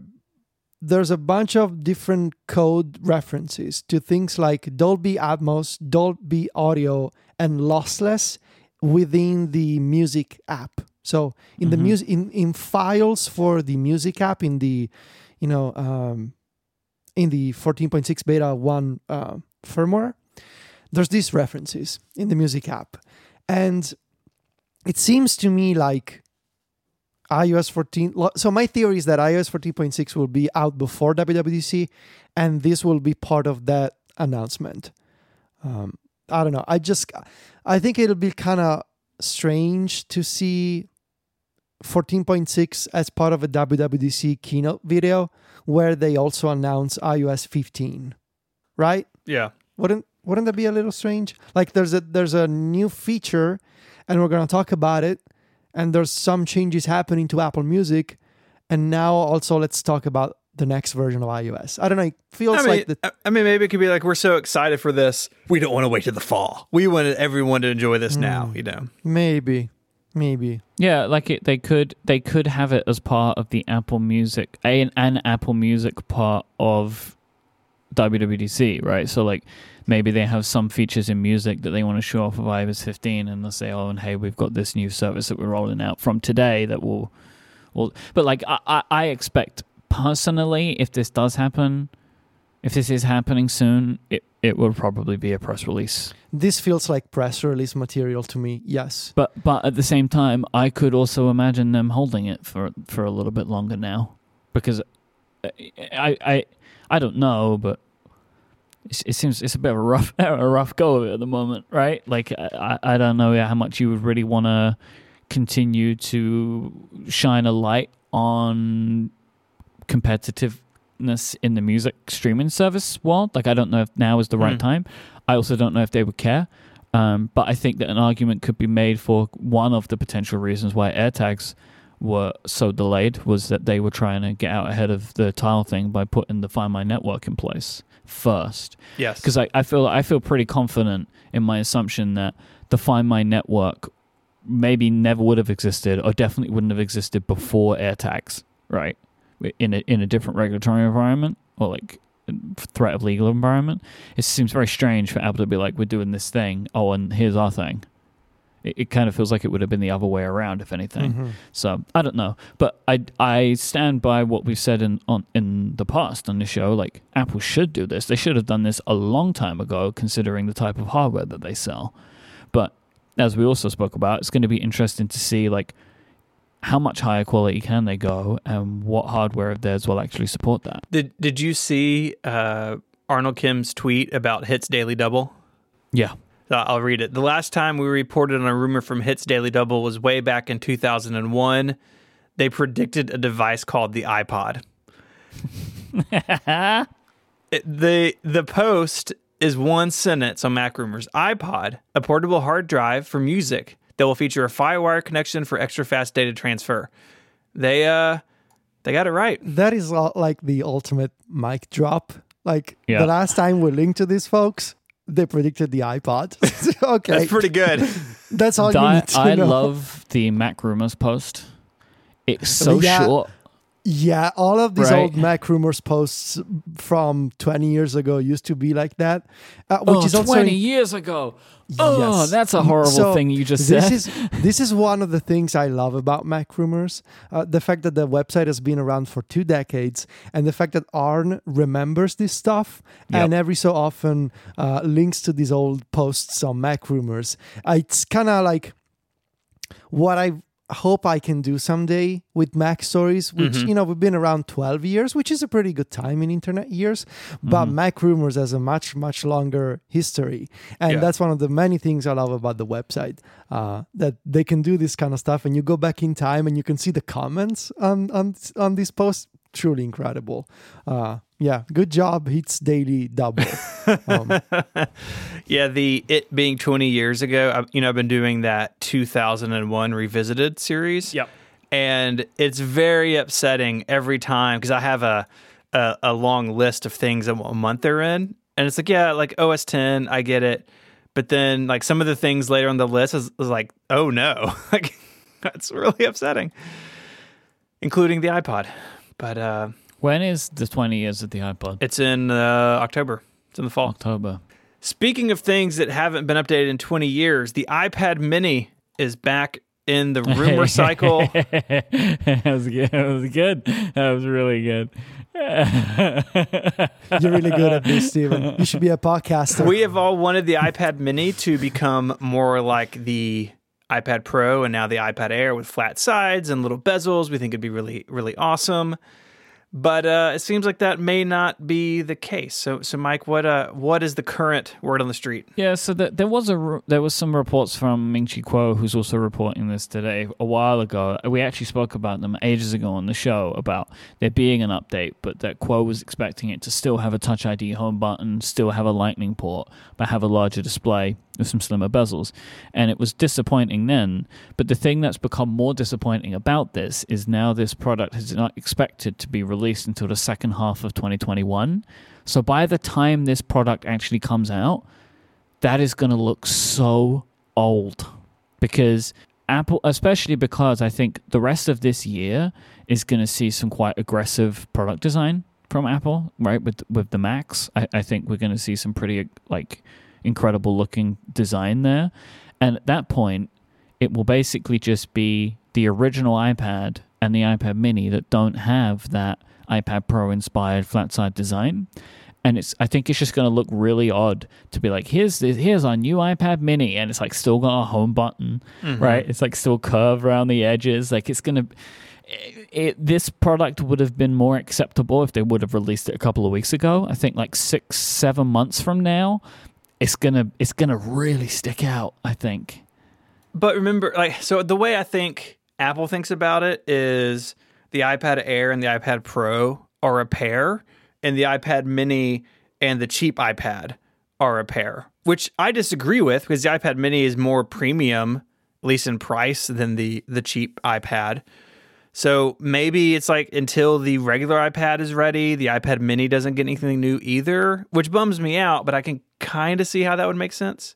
S2: there's a bunch of different code references to things like Dolby Atmos, Dolby Audio, and lossless within the music app. So in the
S3: Mhm.
S2: music in, in files for the music app in the you know um, in the 14.6 beta 1 uh, firmware there's these references in the music app. And it seems to me like iOS 14 so my theory is that iOS 14.6 will be out before WWDC and this will be part of that announcement. Um, I don't know. I just I think it'll be kind of strange to see 14.6 as part of a WWDC keynote video where they also announce iOS 15, right?
S1: Yeah.
S2: Wouldn't wouldn't that be a little strange? Like there's a there's a new feature and we're going to talk about it and there's some changes happening to Apple Music and now also let's talk about the next version of iOS. I don't know, it feels
S1: I mean,
S2: like the
S1: I- I mean, maybe it could be like we're so excited for this, we don't want to wait to the fall. We want everyone to enjoy this hmm. now. You know,
S2: maybe maybe
S3: Yeah, like it, they could they could have it as part of the Apple Music a an Apple Music part of WWDC, right? So like maybe they have some features in music that they want to show off of iOS 15, and they'll say, "Oh, and hey, we've got this new service that we're rolling out from today that will." will but like I, I expect personally, if this does happen, if this is happening soon, it it will probably be a press release.
S2: this feels like press release material to me. Yes.
S3: But but at the same time, I could also imagine them holding it for for a little bit longer now, because uh, I I I don't know, but it, it seems it's a bit of a rough a rough go of it at the moment, right? Like I I don't know how much you would really want to continue to shine a light on in the music streaming service world. Like I don't know if now is the right
S1: Hmm.
S3: time. I also don't know if they would care. Um, but I think that an argument could be made for one of the potential reasons why AirTags were so delayed was that they were trying to get out ahead of the tile thing by putting the Find My network in place first.
S1: yes,
S3: Because I, I feel I feel pretty confident in my assumption that the Find My network maybe never would have existed or definitely wouldn't have existed before AirTags, right? In a in a different regulatory environment or like threat of legal environment. It seems very strange for Apple to be like, we're doing this thing. Oh, and here's our thing. It, it kind of feels like it would have been the other way around, if anything.
S2: Mhm.
S3: So I don't know, but I I stand by what we've said in on in the past on the show. Like Apple should do this. They should have done this a long time ago, considering the type of hardware that they sell. But as we also spoke about, it's going to be interesting to see like how much higher quality can they go, and what hardware of theirs will actually support that.
S1: did did you see uh, Arnold Kim's tweet about Hits Daily Double?
S3: Yeah,
S1: Uh, I'll read it. The last time we reported on a rumor from Hits Daily Double was way back in 2001. They predicted a device called the iPod. It- the the post is one sentence on MacRumors. iPod, a portable hard drive for music that will feature a FireWire connection for extra fast data transfer. They uh they got it right.
S2: That is like the ultimate mic drop. Like
S3: Yeah.
S2: the last time we linked to these folks, they predicted the iPod. okay,
S1: That's pretty good.
S2: that's all you need to
S3: I
S2: know.
S3: love the MacRumors post. It's so
S2: Yeah.
S3: short.
S2: Yeah, all of these
S3: Right.
S2: old MacRumors posts from 20 years ago used to be like that, uh, which
S3: oh,
S2: is also
S3: 20 years ago. Oh,
S2: Yes.
S3: that's a horrible
S2: So,
S3: thing you just
S2: this
S3: said.
S2: is this is one of the things I love about MacRumors. Uh, the fact that the website has been around for two decades, and the fact that Arn remembers this stuff,
S3: Yep.
S2: and every so often uh, links to these old posts on MacRumors. Uh, it's kind of like what I hope I can do someday with MacStories, which
S1: Mhm.
S2: you know we've been around 12 years, which is a pretty good time in internet years. But
S3: Mhm.
S2: MacRumors has a much much longer history, and
S1: Yeah.
S2: that's one of the many things I love about the website. Uh, that they can do this kind of stuff, and you go back in time and you can see the comments on on on these posts. Truly incredible. Uh, yeah, good job. Hits daily double. um,
S1: yeah, the it being 20 years ago, I, you know, I've been doing that 2001 revisited series.
S3: Yep.
S1: And it's very upsetting every time because I have a, a a long list of things and what month they're in, and it's like, yeah, like OS 10, I get it, but then like some of the things later on the list is, is like, oh no, like that's really upsetting, including the iPod. But uh,
S3: When is the 20 years of the iPod?
S1: it's in uh, October. It's in the fall.
S3: October.
S1: Speaking of things that haven't been updated in 20 years, the iPad Mini is back in the rumor cycle.
S3: that was good. That was good. That was really good.
S2: you're really good at this, Stephen. You should be a podcaster.
S1: we have all wanted the iPad Mini to become more like the iPad Pro and now the iPad Air with flat sides and little bezels. We think it'd be really, really awesome. But uh, it seems like that may not be the case. So, so Myke, what uh, what is the current word on the street?
S3: Yeah, so the, there was a r- there was some reports from Ming Chi Kuo, who's also reporting this today. A while ago, we actually spoke about them ages ago on the show about there being an update, but that Kuo was expecting it to still have a Touch ID home button, still have a Lightning port, but have a larger display with some slimmer bezels. And it was disappointing then. But the thing that's become more disappointing about this is now this product is not expected to be released until the second half of 2021. So by the time this product actually comes out, that is going to look so old because Apple, especially because I think the rest of this year is going to see some quite aggressive product design from Apple, right? With with the Macs, I, I think we're going to see some pretty like incredible looking design there, and at that point, it will basically just be the original iPad and the iPad Mini that don't have that iPad Pro inspired flat side design and it's I think it's just going to look really odd to be like here's this, here's our new iPad Mini and it's like still got a home button, mm-hmm. right? It's like still curved around the edges. Like it's going to eh, it, this product would have been more acceptable if they would have released it a couple of weeks ago. I think like 6 7 months from now it's to it's to really stick out, I think.
S1: But remember, like, so the way I think Apple thinks about it is the iPad Air and the iPad Pro are a pair, and the iPad Mini and the cheap iPad are a pair, which I disagree with because the iPad Mini is more premium, at least in price, than the the cheap iPad. So maybe it's like until the regular iPad is ready, the iPad Mini doesn't get anything new either, which bums me out. But I can kind of see how that would make sense.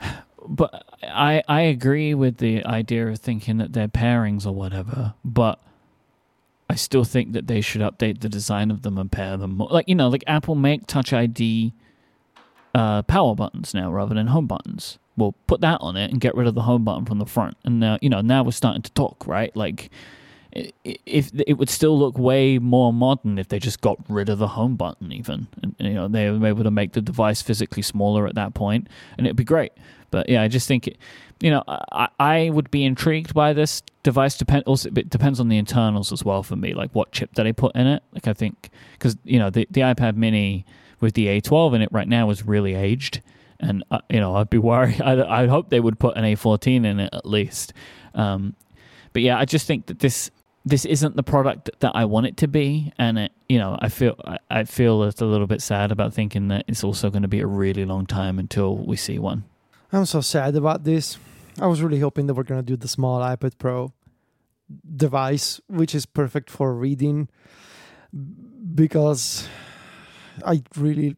S3: but I I agree with the idea of thinking that they're pairings or whatever, but I still think that they should update the design of them and pair them more. Like you know, like Apple make Touch ID uh, power buttons now rather than home buttons. Well, put that on it and get rid of the home button from the front, and now you know now we're starting to talk, right? Like i- i- if it would still look way more modern if they just got rid of the home button even. And you know they were able to make the device physically smaller at that point and it'd be great. But yeah i just think it, you know I, I would be intrigued by this. Device depend also it depends on the internals as well for me like what chip do they put in it. Like i think because you know the, the ipad mini with the a12 in it right now is really aged and uh, you know i'd be worried. I'd, I'd hope they would put an a14 in it at least. Um, but yeah i just think that this this isn't the product that I want it to be, and it, you know, I feel I, feel it's a little bit sad about thinking that it's also going to be a really long time until we see one.
S2: I'm so sad about this. I was really hoping that we're gonna do the small iPad Pro device, which is perfect for reading, because I really.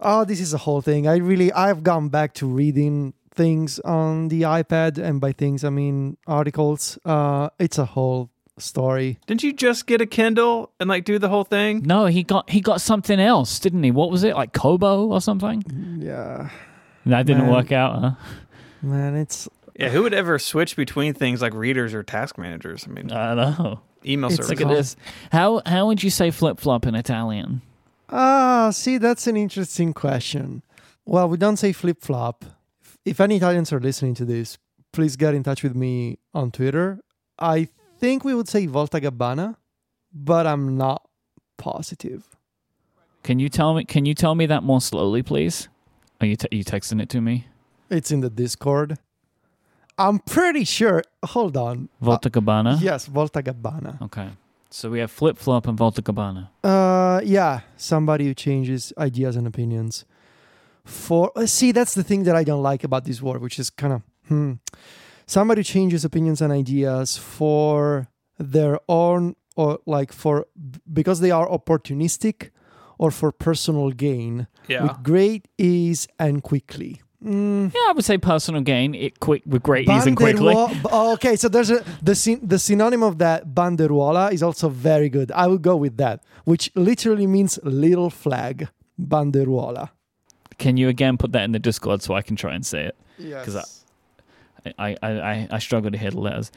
S2: Oh, this is a whole thing. I really I've gone back to reading things on the iPad, and by things I mean articles. Uh, it's a whole story.
S1: Didn't you just get a Kindle and like do the whole thing?
S3: No, he got he got something else, didn't he? What was it like Kobo or something?
S2: Yeah,
S3: That didn't
S2: Man.
S3: work out. Huh?
S2: man, it's
S1: Yeah, who would ever switch between things like readers or task managers? I mean,
S3: I don't know.
S1: email
S2: It's
S1: service.
S3: Look at this. How how would you say flip flop in Italian?
S2: Ah, see, that's an interesting question. Well, we don't say flip flop. If any Italians are listening to this, please get in touch with me on Twitter. I think we would say Volta Gabbana, but I'm not positive.
S3: Can you tell me? Can you tell me that more slowly, please? Are you te- you texting it to me?
S2: It's in the Discord. I'm pretty sure. Hold on.
S3: Volta Gabbana.
S2: Uh, yes, Volta Gabbana.
S3: Okay. So we have flip flop and Volta Gabbana.
S2: Uh, yeah, somebody who changes ideas and opinions. For uh, see, that's the thing that I don't like about this war, which is kind of hmm. Somebody changes opinions and ideas for their own or like for because they are opportunistic or for personal gain
S1: Yeah.
S2: with great ease and quickly. Mm.
S3: Yeah, I would say personal gain. It quick with great ease and quickly.
S2: Oh, okay, so there's a the syn- the synonym of that banderuola is also very good. I would go with that, which literally means little flag. Banderuola.
S3: Can you again put that in the Discord so I can try and say it?
S2: Yes.
S3: 'Cause I I I, I struggle to hear the letters.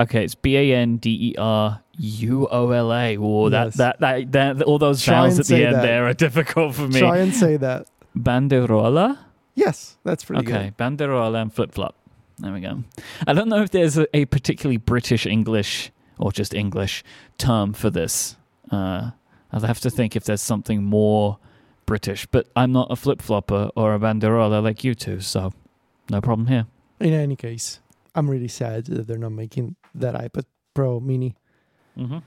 S3: Okay, it's B A N D E R U O L A. Oh, that,
S2: Yes.
S3: that that that all those
S2: Try and
S3: at the end
S2: that.
S3: there are difficult for me.
S2: Try and say that.
S3: Banderola.
S2: Yes, that's pretty good.
S3: Okay, banderola and flip flop. There we go. I don't know if there's a, a particularly British English or just English term for this. Uh, I'll have to think if there's something more British, but I'm not a flip flopper or a banderola like you two, so no problem here.
S2: In any case, I'm really sad that they're not making that iPad Pro Mini.
S3: Mm-hmm.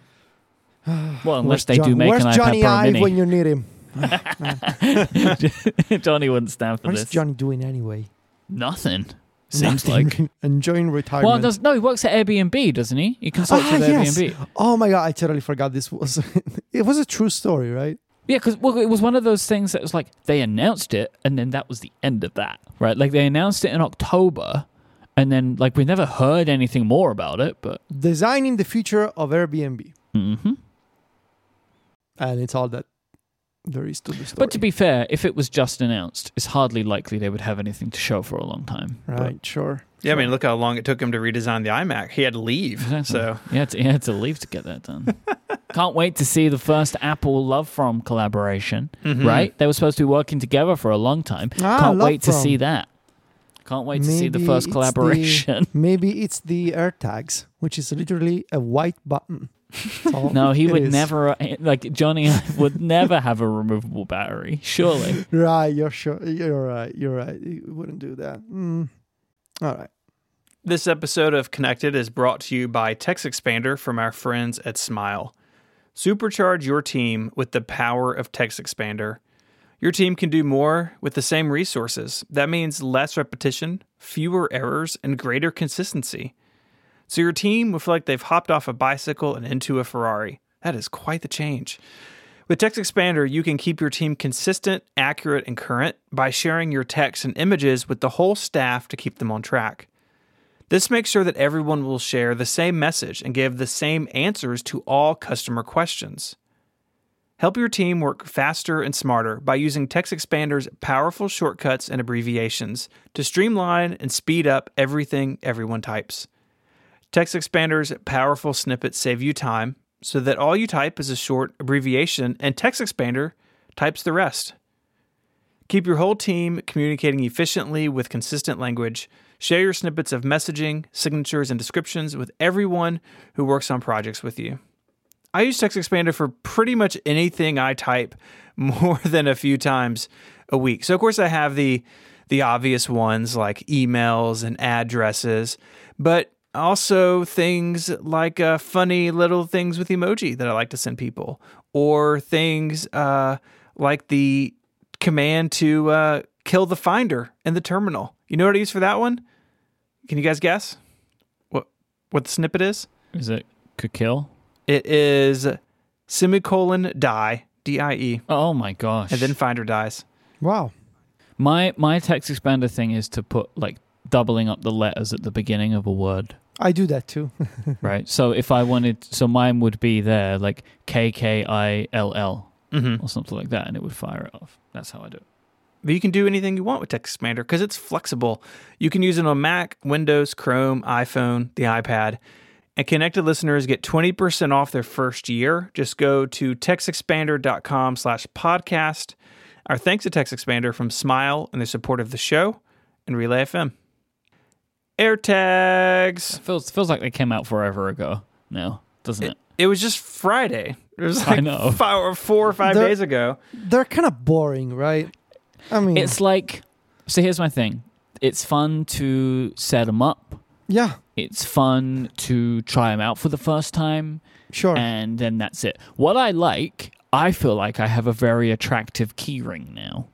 S3: Well, unless
S2: Where's
S3: they do make an
S2: Jony
S3: iPad Pro
S2: Ive
S3: Mini.
S2: when you need him?
S3: Jony wouldn't stand for this.
S2: What's
S3: this.
S2: Jony doing anyway?
S3: Nothing. Seems
S2: Nothing.
S3: like.
S2: enjoying retirement.
S3: Well, does, no, he works at Airbnb, doesn't he? He consults
S2: Ah,
S3: with
S2: yes.
S3: Airbnb.
S2: Oh my god, I totally forgot this was. it was a true story, right?
S3: Yeah, because well, it was one of those things that was like they announced it, and then that was the end of that, right? Like they announced it in October, and then like we never heard anything more about it. But
S2: Designing the future of Airbnb,
S3: hmm
S2: and it's all that there is to the story.
S3: but to be fair, if it was just announced, it's hardly likely they would have anything to show for a long time. But-
S2: right, sure.
S1: Yeah, I mean, look how long it took him to redesign the iMac. He had to leave.
S3: Exactly.
S1: So
S3: he had to, you had to leave to get that done. Can't wait to see the first Apple LoveFrom collaboration,
S1: Mhm.
S3: right? They were supposed to be working together for a long time.
S2: Ah,
S3: Can't
S2: Love
S3: wait to
S2: From.
S3: see that. Can't wait to see the
S2: Maybe
S3: first
S2: it's
S3: collaboration.
S2: Maybe it's the AirTags, which is literally a white button. That's all
S3: No, he would
S2: is.
S3: never like Jony would never have a removable battery. Surely.
S2: Right, you're sure. You're right. You're right. He wouldn't do that. Mm. All right.
S1: This episode of Connected is brought to you by TextExpander from our friends at Smile. Supercharge your team with the power of TextExpander. Your team can do more with the same resources. That means less repetition, fewer errors, and greater consistency. So your team will feel like they've hopped off a bicycle and into a Ferrari. That is quite the change. With TextExpander, you can keep your team consistent, accurate, and current by sharing your text and images with the whole staff to keep them on track. This makes sure that everyone will share the same message and give the same answers to all customer questions. Help your team work faster and smarter by using TextExpander's powerful shortcuts and abbreviations to streamline and speed up everything everyone types. TextExpander's powerful snippets save you time so that all you type is a short abbreviation and TextExpander types the rest. Keep your whole team communicating efficiently with consistent language. Share your snippets of messaging, signatures, and descriptions with everyone who works on projects with you. I use TextExpander for pretty much anything I type more than a few times a week. So of course I have the the obvious ones like emails and addresses, but also things like uh, funny little things with emoji that I like to send people, or things uh, like the command to uh, kill the finder in the terminal. You know what I use for that one? Can you guys guess what what the snippet is?
S3: Is it could kill?
S1: It is semicolon die D I E,
S3: Oh my gosh.
S1: and then finder dies.
S2: Wow.
S3: my my text expander thing is to put like doubling up the letters at the beginning of a word.
S2: I do that too.
S3: right? So if I wanted, so mine would be there like K K I L L
S1: Mm-hmm.
S3: or something like that, and it would fire it off. That's how I do it.
S1: But you can do anything you want with TextExpander because it's flexible. You can use it on Mac, Windows, Chrome, iPhone, the iPad. And connected listeners get 20% off their first year. Just go to textexpander.com slash podcast. Our thanks to TextExpander from Smile and their support of the show and Relay FM. AirTags.
S3: It feels feels like they came out forever ago now, doesn't it?
S1: It was just Friday. It was
S3: I
S1: like
S3: know.
S1: five or four or 5
S2: They're-
S1: days ago.
S2: They're kind of boring, right? I mean,
S3: It's like so. Here's my thing. It's fun to set them up.
S2: yeah,
S3: It's fun to try them out for the first time,
S2: sure.
S3: and then that's it. What I like, I feel like I have a very attractive keyring now.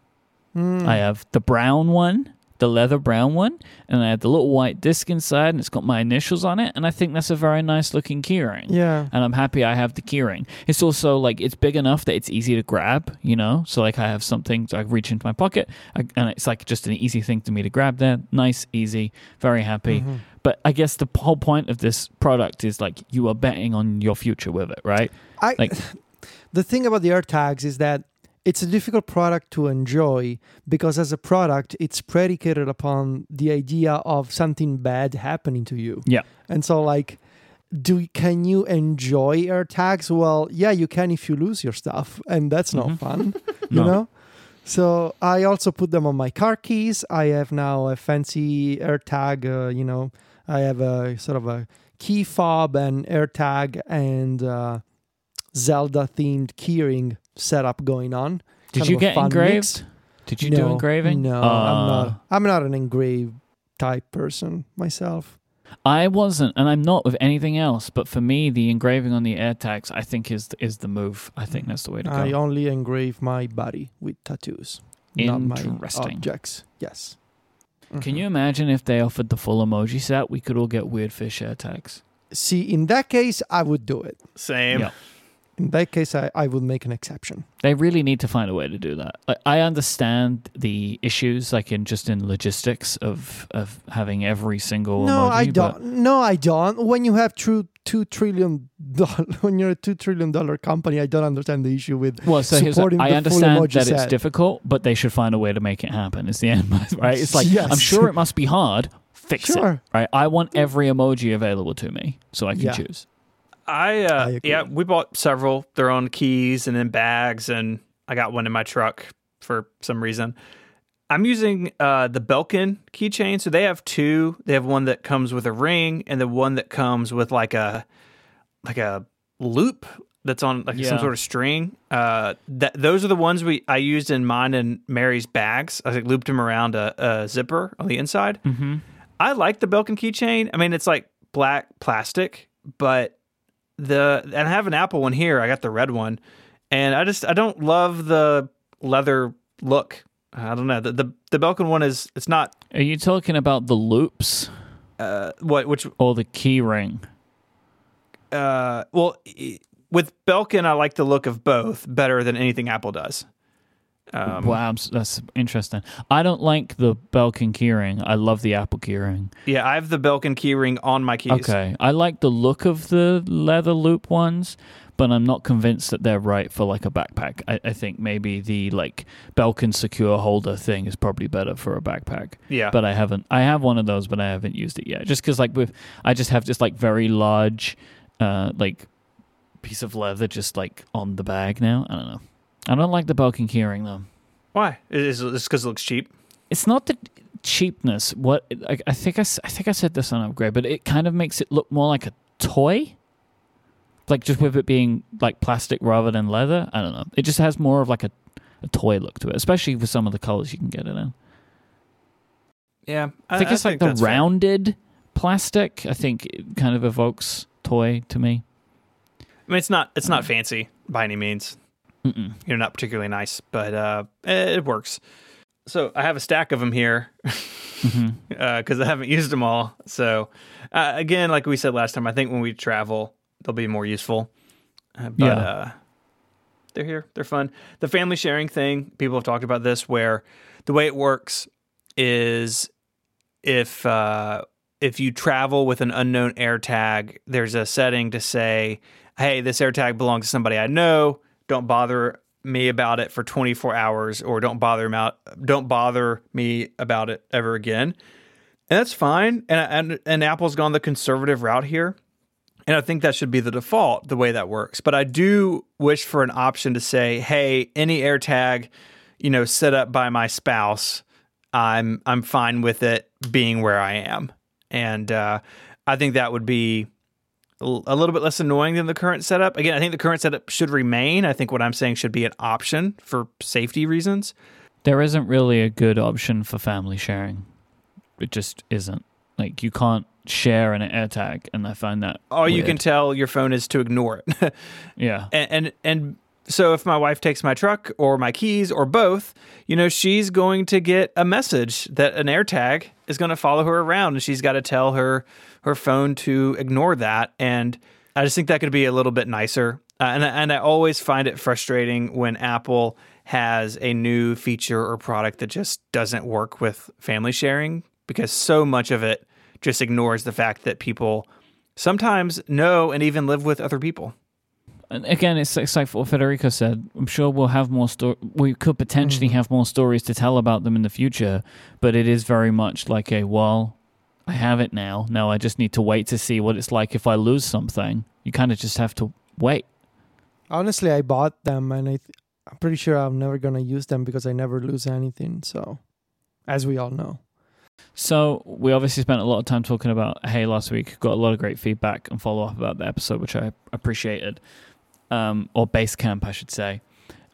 S2: Mm.
S3: I have the brown one, the leather brown one, and I have the little white disc inside, and it's got my initials on it, and I think that's a very nice looking keyring.
S2: yeah.
S3: And I'm happy I have the keyring. It's also like it's big enough that it's easy to grab, you know. So like I have something so I reach into my pocket, I, and it's like just an easy thing to me to grab there. Nice, easy, very happy.
S2: Mhm.
S3: But I guess the whole point of this product is like you are betting on your future with it, right?
S2: I
S3: Like-
S2: the thing about the AirTags is that it's a difficult product to enjoy because as a product it's predicated upon the idea of something bad happening to you.
S3: Yeah.
S2: And so like do can you enjoy AirTags? Well, yeah, you can if you lose your stuff and that's not
S3: Mhm.
S2: fun, you know? So I also put them on my car keys. I have now a fancy AirTag, uh, you know, I have a sort of a key fob and AirTag and uh, Zelda themed keyring setup going on.
S3: Did
S2: Kind
S3: you get
S2: fun
S3: engraved?
S2: mix.
S3: Did you
S2: no,
S3: do engraving?
S2: No,
S3: Uh,
S2: I'm not. I'm not an engraved type person myself.
S3: I wasn't, and I'm not with anything else. But for me, the engraving on the air AirTags, I think is is the move. I think that's the way to go.
S2: I only engrave my body with tattoos, not my
S3: Interesting.
S2: objects. Yes.
S3: Can
S2: Mhm.
S3: you imagine if they offered the full emoji set? We could all get weird fish air AirTags.
S2: see? In that case, I would do it.
S1: Same.
S3: Yeah.
S2: In that case, I, I would make an exception.
S3: They really need to find a way to do that. Like, I understand the issues, like in just in logistics of of having every single.
S2: no,
S3: emoji,
S2: I don't. No, I don't. When you have true two trillion dollar, when you're a two trillion dollar company, I don't understand the issue with.
S3: Well, so
S2: supporting
S3: I understand that it's difficult, but they should find a way to make it happen. Is the end, right? It's like
S2: Yes.
S3: I'm sure it must be hard. Fix it, right? I want every emoji available to me so I can
S2: Yeah.
S3: choose.
S1: I, uh,
S2: I
S1: yeah, we bought several. They're on keys and in bags, and I got one in my truck for some reason. I'm using uh, the Belkin keychain, so they have two. They have one that comes with a ring, and the one that comes with like a like a loop that's on like some sort of string. Uh, that those are the ones we I used in mine and Mary's bags. I like, looped them around a, a zipper on the inside.
S3: Mm-hmm.
S1: I like the Belkin keychain. I mean, it's like black plastic, but the and I have an Apple one here. I got the red one, and I just I don't love the leather look. I don't know. The the, the Belkin one is it's not
S3: Are you talking about the loops
S1: uh what which
S3: or the key ring?
S1: uh well with Belkin I like the look of both better than anything Apple does. Um,
S3: wow, that's interesting. I don't like the Belkin keyring. I love the Apple keyring.
S1: Yeah, I have the Belkin keyring on my keys.
S3: Okay, I like the look of the leather loop ones, but I'm not convinced that they're right for like a backpack. I, I think maybe the like Belkin secure holder thing is probably better for a backpack.
S1: Yeah.
S3: But I haven't. I have one of those, but I haven't used it yet. Just because like with, I just have just like very large, uh, like piece of leather just like on the bag now. I don't know. I don't like the Belkin keyring though.
S1: Why? Is it because it looks cheap?
S3: It's not the cheapness. What I, I think I, I think I said this on upgrade, but it kind of makes it look more like a toy. Like just with it being like plastic rather than leather. I don't know. It just has more of like a, a toy look to it, especially with some of the colors you can get it in.
S1: Yeah,
S3: I think it's like the
S1: that's fair.
S3: rounded plastic. I think it kind of evokes toy to me.
S1: I mean, it's not it's not mm. fancy by any means.
S3: Mm-mm.
S1: you know, not particularly nice, but uh, it works. So I have a stack of them here because I haven't used them all. So uh, again, like we said last time, I think when we travel, they'll be more useful. Uh, but
S3: Yeah.
S1: uh, they're here, they're fun. The family sharing thing, people have talked about this, where the way it works is if uh, if you travel with an unknown AirTag, there's a setting to say, "Hey, this AirTag belongs to somebody I know. Don't bother me about it for 24 hours, or don't bother out, don't bother me about it ever again." And that's fine. And and and Apple's gone the conservative route here. And I think that should be the default, the way that works. But I do wish for an option to say, hey, any AirTag, you know, set up by my spouse, I'm I'm fine with it being where I am. and uh, I think that would be a little bit less annoying than the current setup. Again, I think the current setup should remain. I think what I'm saying should be an option for safety reasons.
S3: There isn't really a good option for family sharing. It just isn't. Like you can't share an AirTag, and I find that
S1: all you can tell your phone is to ignore it.
S3: yeah,
S1: and, and and so if my wife takes my truck or my keys or both, you know, she's going to get a message that an AirTag is going to follow her around, and she's got to tell her her phone to ignore that. And I just think that could be a little bit nicer. Uh, and and I always find it frustrating when Apple has a new feature or product that just doesn't work with family sharing because so much of it just ignores the fact that people sometimes know and even live with other people.
S3: And again, it's, it's like what Federico said. I'm sure we'll have more sto- We could potentially
S2: Mhm.
S3: have more stories to tell about them in the future, but it is very much like a well, I have it now. Now I just need to wait to see what it's like if I lose something. You kind of just have to wait.
S2: Honestly, I bought them and I th- I'm pretty sure I'm never going to use them because I never lose anything. So, as we all know.
S3: So we obviously spent a lot of time talking about Hey last week. Got a lot of great feedback and follow up about the episode, which I appreciated. Um, or Basecamp, I should say.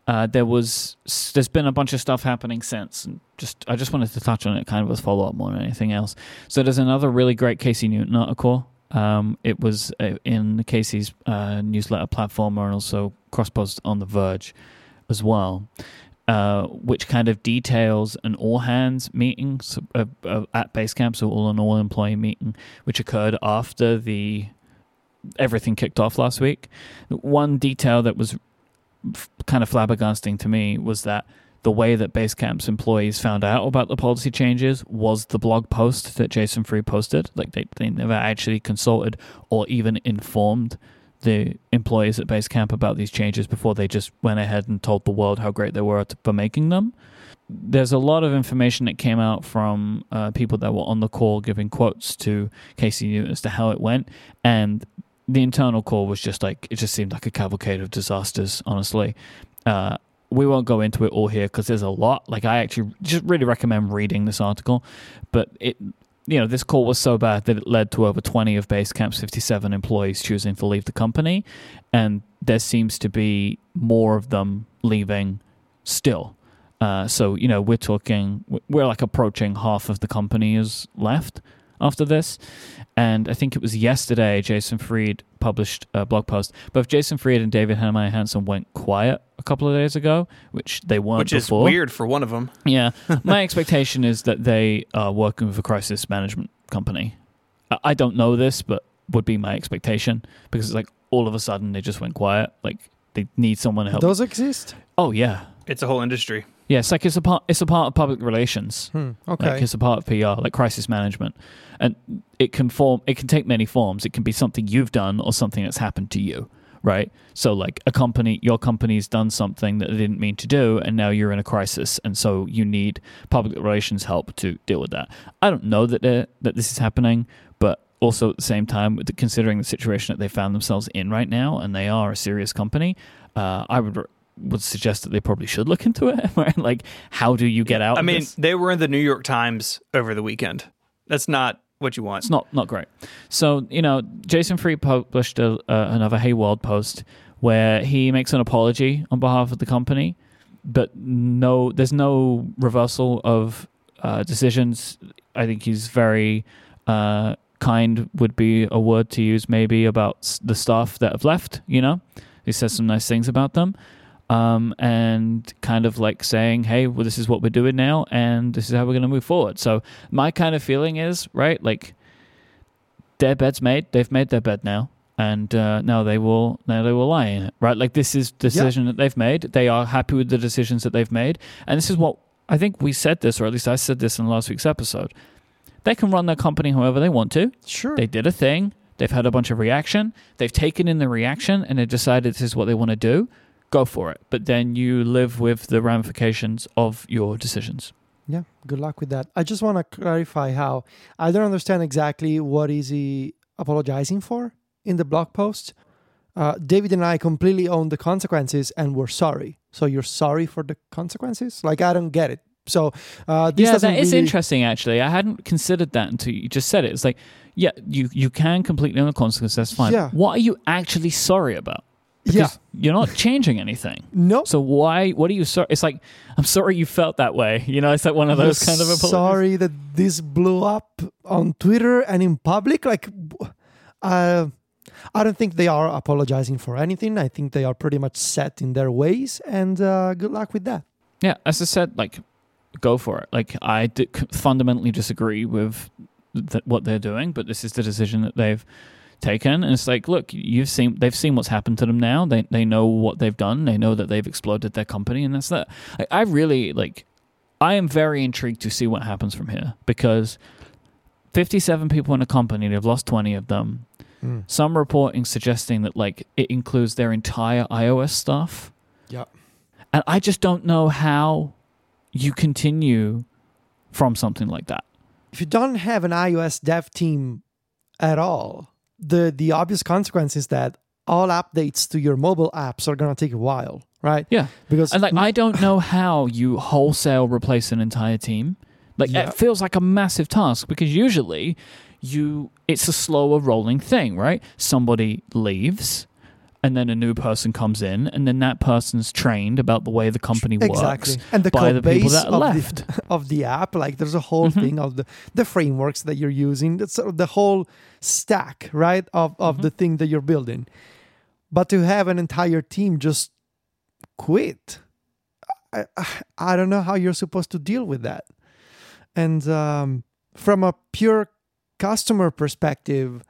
S3: Uh, there was there's been a bunch of stuff happening since, and just I just wanted to touch on it kind of as follow up more than anything else. So there's another really great Casey Newton article. Um, it was uh, in Casey's uh, newsletter platform and also cross post on The Verge as well uh, which kind of details an all hands meeting so, uh, uh, at Basecamp, so all an all employee meeting, which occurred after the everything kicked off last week. One detail that was kind of flabbergasting to me was that the way that Basecamp's employees found out about the policy changes was the blog post that Jason Fried posted. Like they, they never actually consulted or even informed the employees at Basecamp about these changes before they just went ahead and told the world how great they were for making them. There's a lot of information that came out from uh, people that were on the call giving quotes to Casey Newton as to how it went, and the internal call was just like it just seemed like a cavalcade of disasters. Honestly, uh, we won't go into it all here because there's a lot. Like I actually just really recommend reading this article, but it you know, this call was so bad that it led to over 20 of Basecamp's 57 employees choosing to leave the company. And there seems to be more of them leaving still. Uh, so, you know, we're talking, we're like approaching half of the company is left after this. And I think it was yesterday, Jason Fried published a blog post. Both Jason Fried and David Heinemeier Hansson went quiet a couple of days ago, which they weren't
S1: Which is weird for one of them.
S3: Yeah, my expectation is that they are working with a crisis management company. I- I don't know this, but would be my expectation because it's like all of a sudden they just went quiet. Like they need someone to help.
S2: Those exist?
S3: oh yeah,
S1: It's a whole industry.
S3: yeah. It's like it's a part. It's a part of public relations.
S2: Hmm. Okay.
S3: Like it's a part of PR, like crisis management, and it can form. It can take many forms. It can be something you've done or something that's happened to you, right? So, like a company, your company's done something that they didn't mean to do, and now you're in a crisis, and so you need public relations help to deal with that. I don't know that that this is happening, but also at the same time, with the- considering the situation that they found themselves in right now, and they are a serious company, uh, I would would suggest that they probably should look into it. Right? like, how do you get out?
S1: I mean,
S3: this?
S1: they were in the New York Times over the weekend. That's not what you want.
S3: It's not not great. So you know, Jason Fried published a, uh, another Hey World post where he makes an apology on behalf of the company, but no, there's no reversal of uh, decisions. I think he's very uh, kind. Would be a word to use maybe about the staff that have left. You know, he says some nice things about them. Um, and kind of like saying, hey, well, this is what we're doing now, and this is how we're going to move forward. So, my kind of feeling is, right, like their bed's made, they've made their bed now, and uh, now they will now they will lie in it, right? Like this is the decision that they've made. They are happy with the decisions that they've made, and this is what I think we said this, or at least I said this in last week's episode. They can run their company however they want to.
S2: Sure.
S3: They did a thing. They've had a bunch of reaction. They've taken in the reaction and they've decided this is what they want to do. Go for it. But then you live with the ramifications of your decisions.
S2: Yeah, good luck with that. I just want to clarify how I don't understand exactly what is he apologizing for in the blog post. Uh, David and I completely own the consequences and we're sorry. So you're sorry for the consequences? Like I don't get it. So uh, this
S3: yeah, that is
S2: really-
S3: interesting. Actually, I hadn't considered that until you just said it. It's like, yeah, you you can completely own the consequences. That's fine.
S2: Yeah.
S3: What are you actually sorry about?
S2: Yeah,
S3: Because you're not changing anything.
S2: no.
S3: So why? What are you sorry? It's like I'm sorry you felt that way. You know, it's like one of those kind of apologies.
S2: sorry that this blew up on Twitter and in public. Like, uh, I don't think they are apologizing for anything. I think they are pretty much set in their ways, and uh, good luck with that.
S3: Yeah, as I said, like go for it. Like I d- fundamentally disagree with th- what they're doing, but this is the decision that they've taken, and it's like, look, you've seen they've seen what's happened to them now. They they know what they've done. They know that they've exploded their company, and that's that. I, I really like. I am very intrigued to see what happens from here because fifty-seven people in a company, they've lost twenty of them. Hmm. Some reporting suggesting that like it includes their entire iOS stuff.
S2: Yeah.
S3: And I just don't know how you continue from something like that.
S2: If you don't have an iOS dev team at all, the the obvious consequence is that all updates to your mobile apps are gonna take a while, right?
S3: Yeah.
S2: Because
S3: And like I don't know how you wholesale replace an entire team. Like
S2: Yeah.
S3: it feels like a massive task because usually you it's a slower rolling thing, right? Somebody leaves and then a new person comes in and then that person's trained about the way the company works.
S2: exactly, and the
S3: by the people
S2: base
S3: that
S2: of
S3: left.
S2: the of the app, like there's a whole
S3: Mhm.
S2: thing of the the frameworks that you're using. That's sort of the whole stack, right, of of
S3: Mhm.
S2: the thing that you're building. But to have an entire team just quit, I I- I don't know how you're supposed to deal with that. And um, from a pure customer perspective,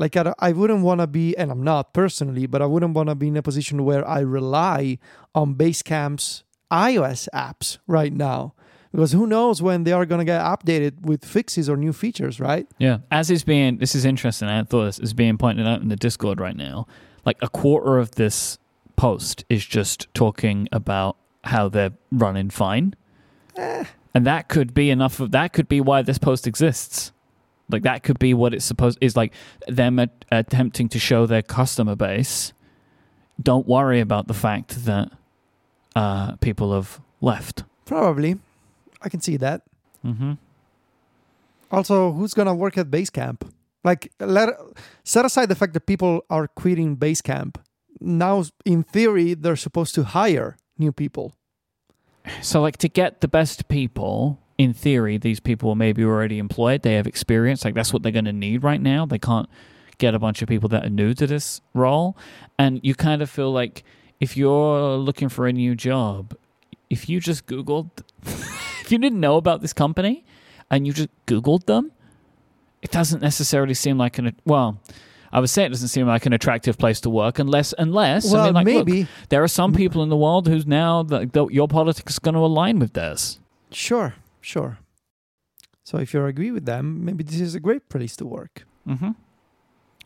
S2: like I, I wouldn't want to be, and I'm not personally, but I wouldn't want to be in a position where I rely on Basecamp's iOS apps right now. Because who knows when they are going to get updated with fixes or new features, right?
S3: Yeah. As is being, this is interesting. I thought this is being pointed out in the Discord right now. Like a quarter of this post is just talking about how they're running fine.
S2: Eh.
S3: And that could be enough of that could be why this post exists. Like that could be what it's supposed is like them at, attempting to show their customer base. Don't worry about the fact that uh, people have left.
S2: Probably. I can see that.
S3: Mm-hmm.
S2: Also, who's going to work at Basecamp? Like, let set aside the fact that people are quitting Basecamp. Now, in theory, they're supposed to hire new people.
S3: So, like, to get the best people, in theory, these people are maybe already employed. They have experience. Like, that's what they're going to need right now. They can't get a bunch of people that are new to this role. And you kind of feel like if you're looking for a new job, if you just Googled, if you didn't know about this company and you just Googled them, it doesn't necessarily seem like an, well, I would say it doesn't seem like an attractive place to work unless, unless,
S2: well,
S3: I mean, like, look,
S2: maybe.
S3: there are some people in the world who's now the, the, your politics is going to align with theirs.
S2: Sure, sure. So, if you agree with them, maybe this is a great place to work.
S3: Mm-hmm.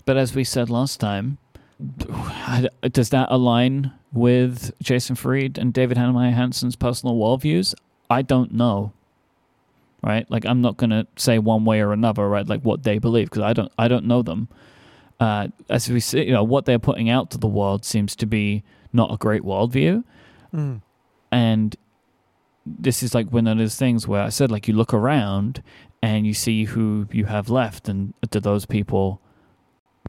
S3: But as we said last time, does that align with Jason Fried and David Heinemeier Hansson's personal worldviews? I don't know. Right? Like I'm not gonna say one way or another, right? Like what they believe because I don't I don't know them. Uh, as we see, you know, what they're putting out to the world seems to be not a great worldview.
S2: Mm.
S3: and this is like one of those things where I said like you look around and you see who you have left and do those people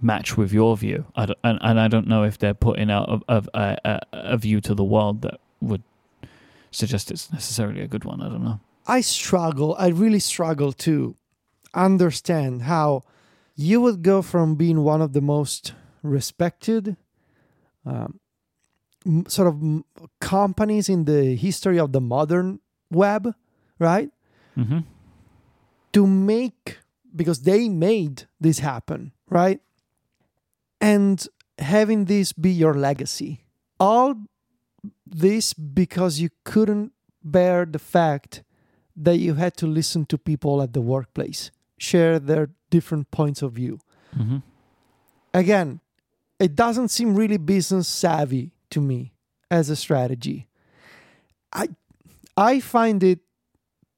S3: match with your view? I and, and I don't know if they're putting out of a, a, a view to the world that would suggest it's necessarily a good one. I don't know.
S2: I struggle, I really struggle to understand how you would go from being one of the most respected um, sort of companies in the history of the modern web, right?
S3: mm-hmm.
S2: To make, because they made this happen, right? And having this be your legacy. All this because you couldn't bear the fact that you had to listen to people at the workplace share their different points of view.
S3: Mm-hmm.
S2: Again, it doesn't seem really business savvy to me as a strategy. I I find it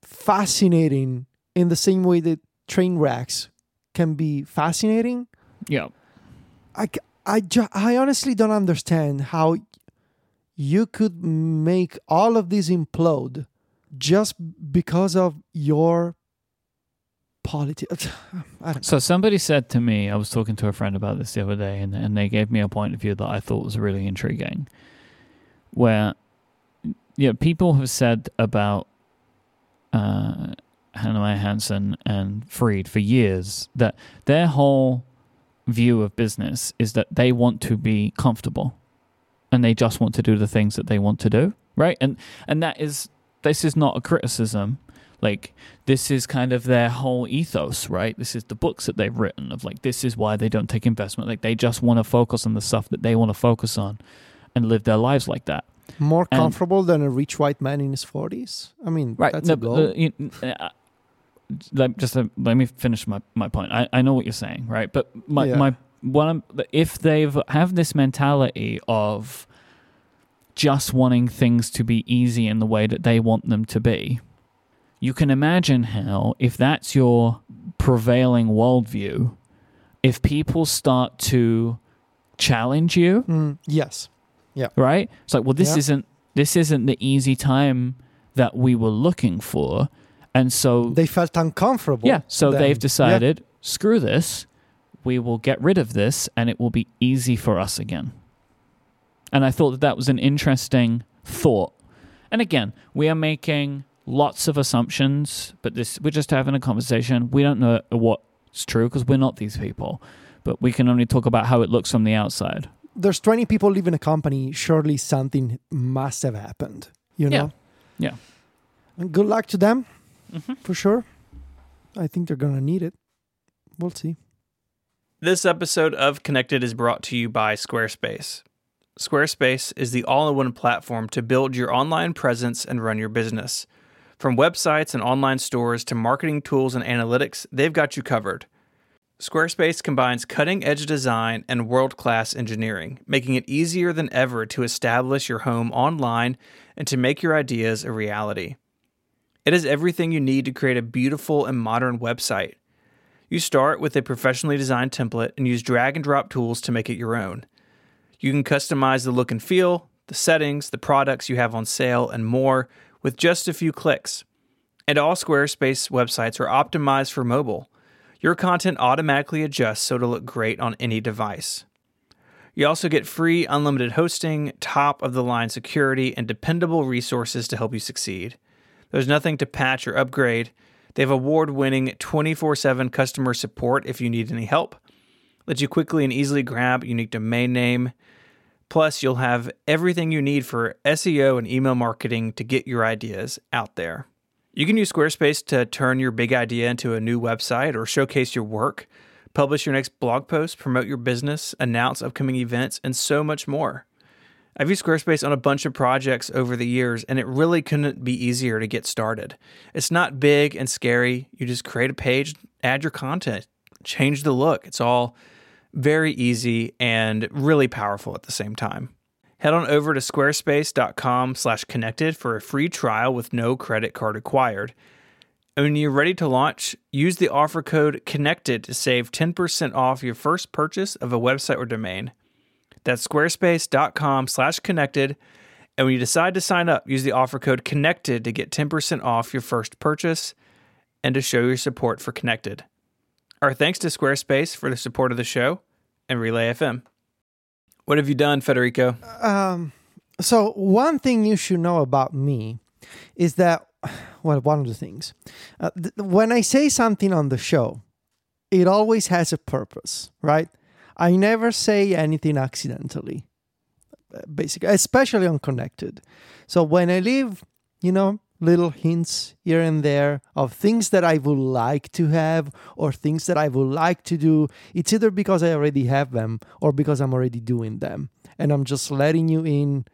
S2: fascinating in the same way that train wrecks can be fascinating.
S3: yeah
S2: I ju- I honestly don't understand how you could make all of this implode just because of your politics.
S3: So somebody said to me, I was talking to a friend about this the other day, and, and they gave me a point of view that I thought was really intriguing. Where, know, people have said about uh, Heinemeier Hansson and Fried for years that their whole view of business is that they want to be comfortable, and they just want to do the things that they want to do, right? And and that is this is not a criticism like this is kind of their whole ethos right this is the books that they've written of like this is why they don't take investment like they just want to focus on the stuff that they want to focus on and live their lives like that
S2: more
S3: And-
S2: comfortable than a rich white man in his 40s. I mean,
S3: right
S2: that's
S3: no,
S2: a goal.
S3: the- you- uh, let, just uh, let me finish my, my point I, I know what you're saying right but my,
S2: Yeah.
S3: my what I'm, if they've have this mentality of just wanting things to be easy in the way that they want them to be you can imagine how if that's your prevailing worldview if people start to challenge you
S2: Mm, yes.
S3: Yeah, right? It's like, well, this
S2: Yeah.
S3: isn't this isn't the easy time that we were looking for, and so
S2: They felt uncomfortable.
S3: yeah, so
S2: then.
S3: they've
S2: Yeah.
S3: decided, screw this, we will get rid of this, and it will be easy for us again. And I thought that that was an interesting thought. And again, we are making lots of assumptions, but this we're just having a conversation. We don't know what's true because we're not these people, but we can only talk about how it looks from the outside.
S2: There's 20 people leaving a company. Surely something must have happened. You
S3: Yeah.
S2: know?
S3: Yeah.
S2: And good luck to them,
S3: Mm-hmm.
S2: for sure. I think they're going to need it. We'll see.
S1: This episode of Connected is brought to you by Squarespace. Squarespace is the all in one platform to build your online presence and run your business. From websites and online stores to marketing tools and analytics, they've got you covered. Squarespace combines cutting edge design and world class engineering, making it easier than ever to establish your home online and to make your ideas a reality. It has everything you need to create a beautiful and modern website. You start with a professionally designed template and use drag and drop tools to make it your own. You can customize the look and feel, the settings, the products you have on sale, and more with just a few clicks. And all Squarespace websites are optimized for mobile. Your content automatically adjusts so to look great on any device. You also get free unlimited hosting, top of the line security, and dependable resources to help you succeed. There's nothing to patch or upgrade. They have award winning 24 7 customer support if you need any help. Let you quickly and easily grab unique domain name. Plus, you'll have everything you need for SEO and email marketing to get your ideas out there. You can use Squarespace to turn your big idea into a new website or showcase your work, publish your next blog post, promote your business, announce upcoming events, and so much more. I've used Squarespace on a bunch of projects over the years, and it really couldn't be easier to get started. It's not big and scary. You just create a page, add your content, change the look. It's all very easy and really powerful at the same time. Head on over to squarespace.com slash connected for a free trial with no credit card required. And when you're ready to launch, use the offer code CONNECTED to save 10% off your first purchase of a website or domain. That's squarespace.com slash connected. And when you decide to sign up, use the offer code CONNECTED to get 10% off your first purchase and to show your support for Connected. Our thanks to Squarespace for the support of the show and Relay FM. What have you done, Federico?
S2: Um, so one thing you should know about me is that, well, one of the things, uh, th- when I say something on the show, it always has a purpose, right? I never say anything accidentally, uh, basically, especially on Connected. So when I leave, you know, little hints here and there of things that I would like to have or things that I would like to do, it's either because I already have them or because I'm already doing them. And I'm just letting you in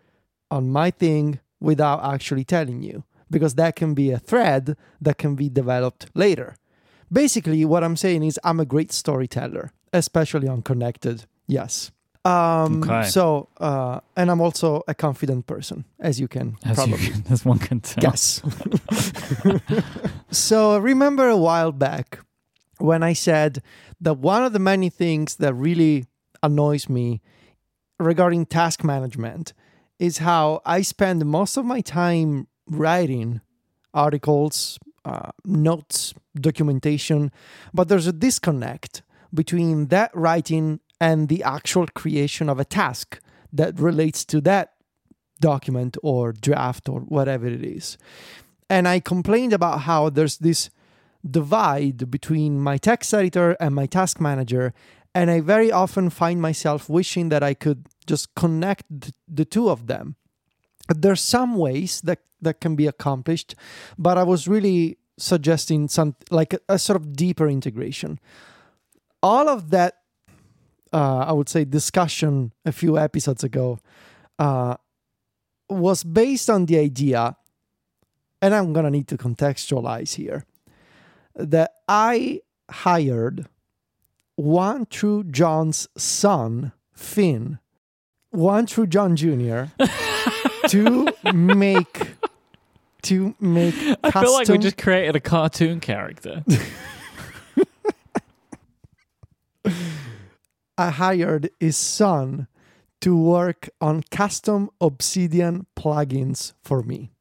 S2: on my thing without actually telling you because that can be a thread that can be developed later. Basically, what I'm saying is I'm a great storyteller, especially on Connected. Yes. Um,
S3: Okay.
S2: So, uh, and I'm also a confident person, as you can
S3: As,
S2: probably
S3: you, as one can tell.
S2: guess. so, remember a while back when I said that one of the many things that really annoys me regarding task management is how I spend most of my time writing articles, uh, notes, documentation, but there's a disconnect between that writing and the actual creation of a task that relates to that document or draft or whatever it is. And I complained about how there's this divide between my text editor and my task manager. And I very often find myself wishing that I could just connect the two of them. There's some ways that, that can be accomplished, but I was really suggesting some like a, a sort of deeper integration. All of that, uh, I would say, discussion a few episodes ago uh, was based on the idea, and I'm gonna need to contextualize here, that I hired one True John's son, Finn, one True John Jr. to make to make
S3: I
S2: custom
S3: feel like we just created a cartoon character.
S2: I hired his son to work on custom Obsidian plugins for me.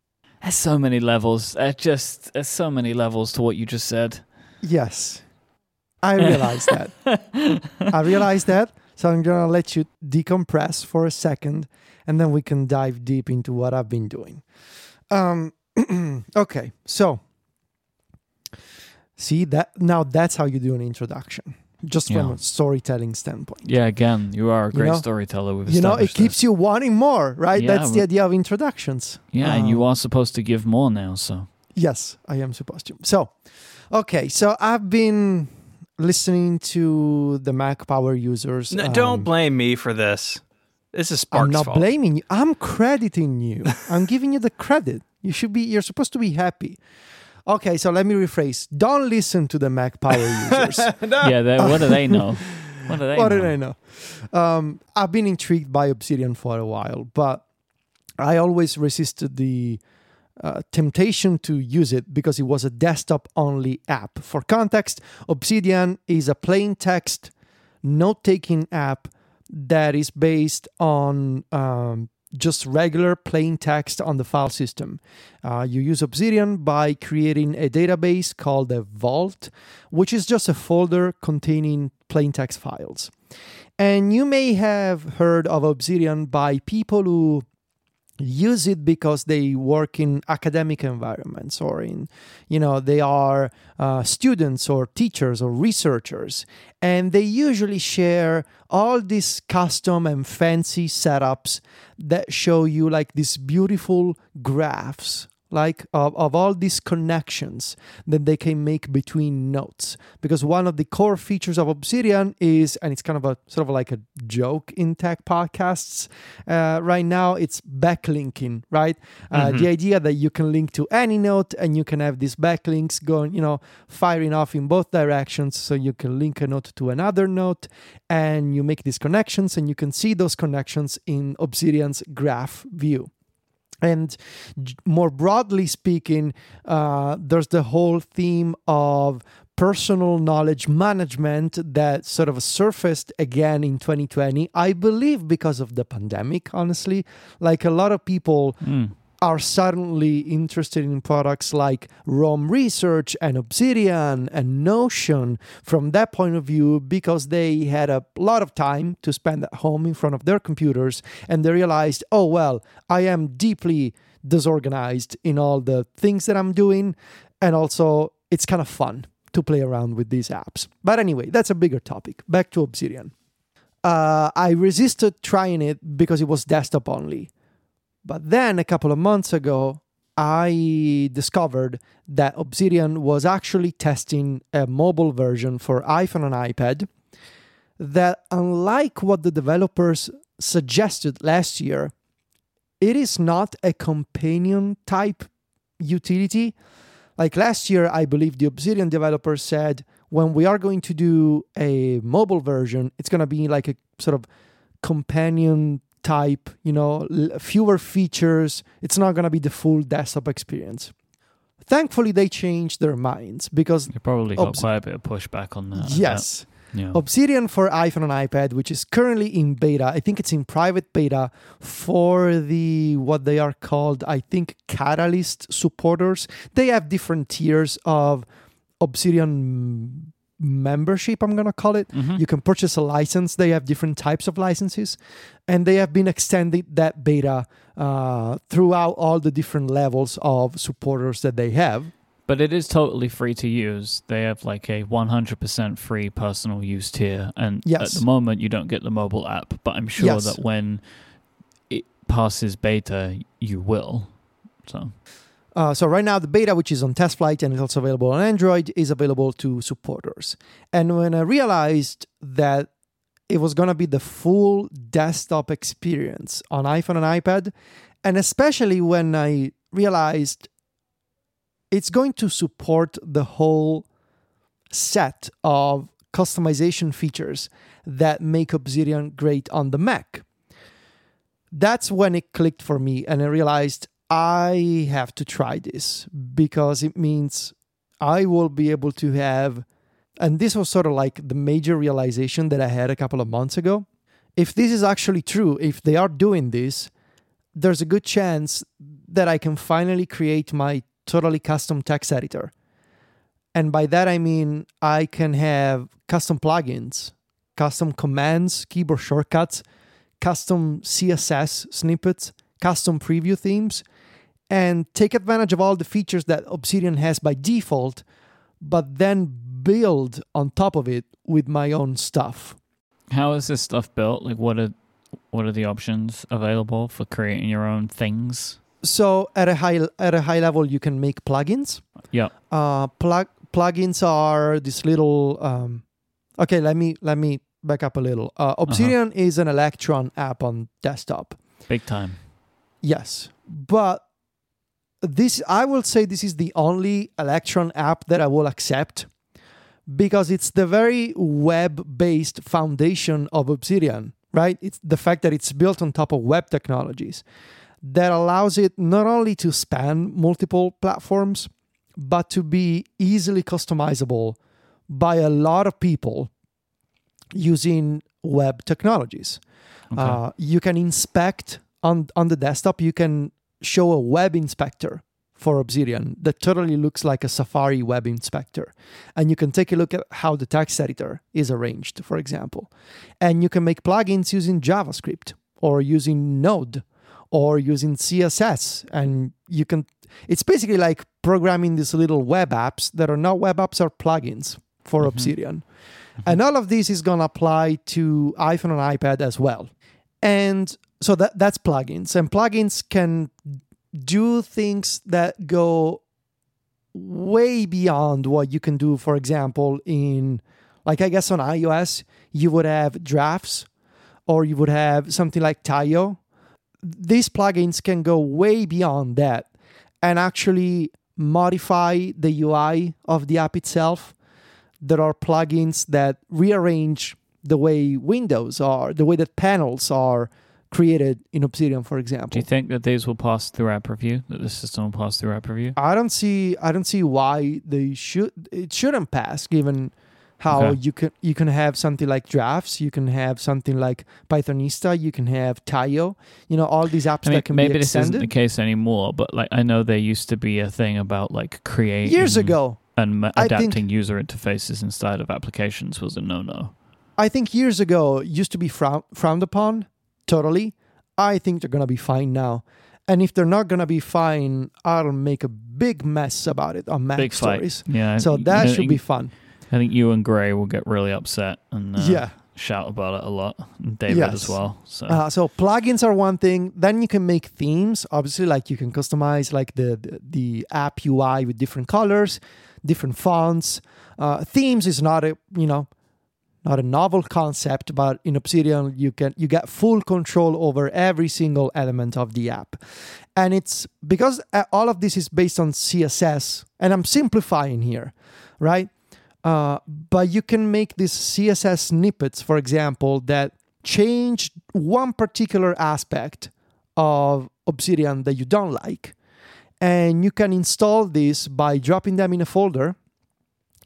S3: There's so many levels. There's just there's so many levels to what you just said.
S2: Yes. I realized that. I realized that. So I'm going to let you decompress for a second and then we can dive deep into what I've been doing. Um, okay. So see that now that's how you do an introduction. Just from
S3: Yeah.
S2: a storytelling standpoint.
S3: Yeah, again, you are a
S2: You
S3: great
S2: know-
S3: storyteller. We've
S2: You know, it keeps
S3: this.
S2: you wanting more, right?
S3: Yeah,
S2: that's the idea of introductions.
S3: Yeah, and you
S2: Um,
S3: are supposed to give more now. So
S2: Yes, I am supposed to. So, okay, so I've been listening to the Mac Power users.
S1: No,
S2: um,
S1: don't blame me for this. This is Spark's
S2: I'm not
S1: fault.
S2: blaming you. I'm crediting you. I'm giving you the credit. You should be. You're supposed to be happy. Okay, so let me rephrase. Don't listen to the Mac Power users.
S3: yeah, they, what do they know? What do they
S2: what
S3: know?
S2: did I know? Um, I've been intrigued by Obsidian for a while, but I always resisted the uh, temptation to use it because it was a desktop only app. For context, Obsidian is a plain text note taking app that is based on um, just regular plain text on the file system. Uh, you use Obsidian by creating a database called a Vault, which is just a folder containing plain text files. And you may have heard of Obsidian by people who use it because they work in academic environments or in you know they are uh, students or teachers or researchers. And they usually share all these custom and fancy setups that show you like these beautiful graphs like of, of all these connections that they can make between notes. Because one of the core features of obsidian is and it's kind of a sort of like a joke in tech podcasts uh, right now it's backlinking right? Uh, the idea that you can link to any note and you can have these backlinks going you know firing off in both directions. So you can link a note to another note and you make these connections and you can see those connections in obsidian's graph view and more broadly speaking, uh, there's the whole theme of personal knowledge management that sort of surfaced again in 2020. I believe because of the pandemic, honestly. Like a lot of people
S3: Mm.
S2: Are suddenly interested in products like Roam Research and Obsidian and Notion from that point of view because they had a lot of time to spend at home in front of their computers and they realized, oh, well, I am deeply disorganized in all the things that I'm doing. And also, it's kind of fun to play around with these apps. But anyway, that's a bigger topic. Back to Obsidian. Uh, I resisted trying it because it was desktop only. But then a couple of months ago, I discovered that Obsidian was actually testing a mobile version for iPhone and iPad that, unlike what the developers suggested last year, it is not a companion type utility. Like last year, I believe the Obsidian developers said when we are going to do a mobile version, it's going to be like a sort of companion type, you know, l- fewer features. It's not going to be the full desktop experience. Thankfully, they changed their minds because
S3: You probably got
S2: Obs-
S3: quite a bit of pushback on that.
S2: Yes.
S3: Yeah.
S2: Obsidian for iPhone and iPad, which is currently in beta. I think it's in private beta for the what they are called, I think, Catalyst supporters. They have different tiers of Obsidian mm, membership, I'm going to call it.
S3: Mhm.
S2: You can purchase a license. They have different types of licenses, and they have been extending that beta uh, throughout all the different levels of supporters that they have.
S3: But it is totally free to use. They have like a 100% free personal use tier. And
S2: Yes.
S3: at the moment, you don't get the mobile app. But I'm sure
S2: Yes.
S3: that when it passes beta, you will. So,
S2: Uh, so right now, the beta, which is on test flight and is also available on Android, is available to supporters. And when I realized that it was going to be the full desktop experience on iPhone and iPad, and especially when I realized it's going to support the whole set of customization features that make Obsidian great on the Mac. That's when it clicked for me, and I realized I have to try this because it means I will be able to have, and this was sort of like the major realization that I had a couple of months ago. If this is actually true, if they are doing this, there's a good chance that I can finally create my totally custom text editor. And by that I mean I can have custom plugins, custom commands, keyboard shortcuts, custom CSS snippets, custom preview themes, and take advantage of all the features that Obsidian has by default, but then build on top of it with my own stuff.
S3: how is this stuff built? Like, what are what are the options available for creating your own things?
S2: So at a high at a high level, you can make plugins.
S3: Yeah.
S2: Uh, plug plugins are this little. Um, okay, let me let me back up a little. Uh, Obsidian is an Electron app on desktop.
S3: Big time.
S2: Yes, but this I will say this is the only Electron app that I will accept because it's the very web-based foundation of Obsidian, right? It's the fact that it's built on top of web technologies that allows it not only to span multiple platforms but to be easily customizable by a lot of people using web technologies.
S3: Okay.
S2: Uh, you can inspect on on the desktop. You can show a web inspector for Obsidian that totally looks like a Safari web inspector, and you can take a look at how the text editor is arranged, for example, and you can make plugins using JavaScript or using Node or using CSS, and you can. It's basically like programming these little web apps that are not web apps, are plugins for
S3: Mhm.
S2: Obsidian. And all of this is going to apply to iPhone and iPad as well. And so that that's plugins. And plugins can do things that go way beyond what you can do, for example, in like I guess on iOS, you would have drafts or you would have something like Taio. These plugins can go way beyond that and actually modify the UI of the app itself there are plugins that rearrange the way windows are, the way that panels are created in Obsidian, for example.
S3: Do you think that these will pass through app review? That the system will pass through app review?
S2: I don't see I don't see why they should it shouldn't pass given how
S3: Okay.
S2: you can you can have something like drafts, you can have something like Pythonista, you can have Taio, you know, all these apps
S3: I mean,
S2: that can
S3: maybe
S2: be
S3: this isn't the case anymore, but like I know there used to be a thing about like creating
S2: Years ago,
S3: and adapting user interfaces inside of applications was a no-no.
S2: I think years ago used to be frown- frowned upon totally. I think they're going to be fine now. And if they're not going to be fine, I'll make a big mess about it on Mac
S3: Big fight.
S2: stories.
S3: Yeah.
S2: So that should be fun.
S3: I think you and Grey will get really upset and uh,
S2: yeah.
S3: shout about it a lot. And David
S2: Yes.
S3: as well. So
S2: Uh, so plugins are one thing. Then you can make themes. Obviously, like you can customize like the the, the app UI with different colors, different fonts. Uh, themes is not a you know not a novel concept, but in Obsidian you can you get full control over every single element of the app, and it's because uh, all of this is based on CSS, and I'm simplifying here, right? Uh, but you can make these CSS snippets, for example, that change one particular aspect of Obsidian that you don't like. And you can install this by dropping them in a folder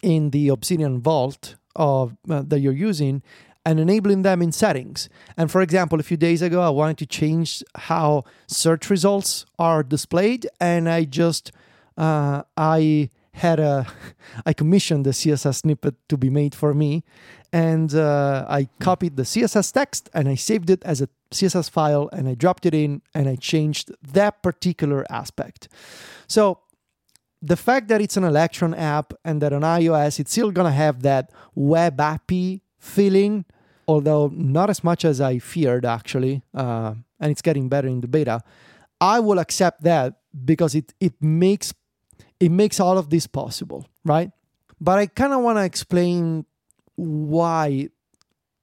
S2: in the Obsidian Vault of uh, that you're using and enabling them in settings. And for example, a few days ago, I wanted to change how search results are displayed, and I just uh, I had a I commissioned the CSS snippet to be made for me, and uh, I copied the CSS text and I saved it as a CSS file and I dropped it in and I changed that particular aspect. So the fact that it's an Electron app and that on iOS it's still gonna have that web appy feeling, although not as much as I feared actually, uh, and it's getting better in the beta. I will accept that because it it makes it makes all of this possible, right? But I kind of want to explain why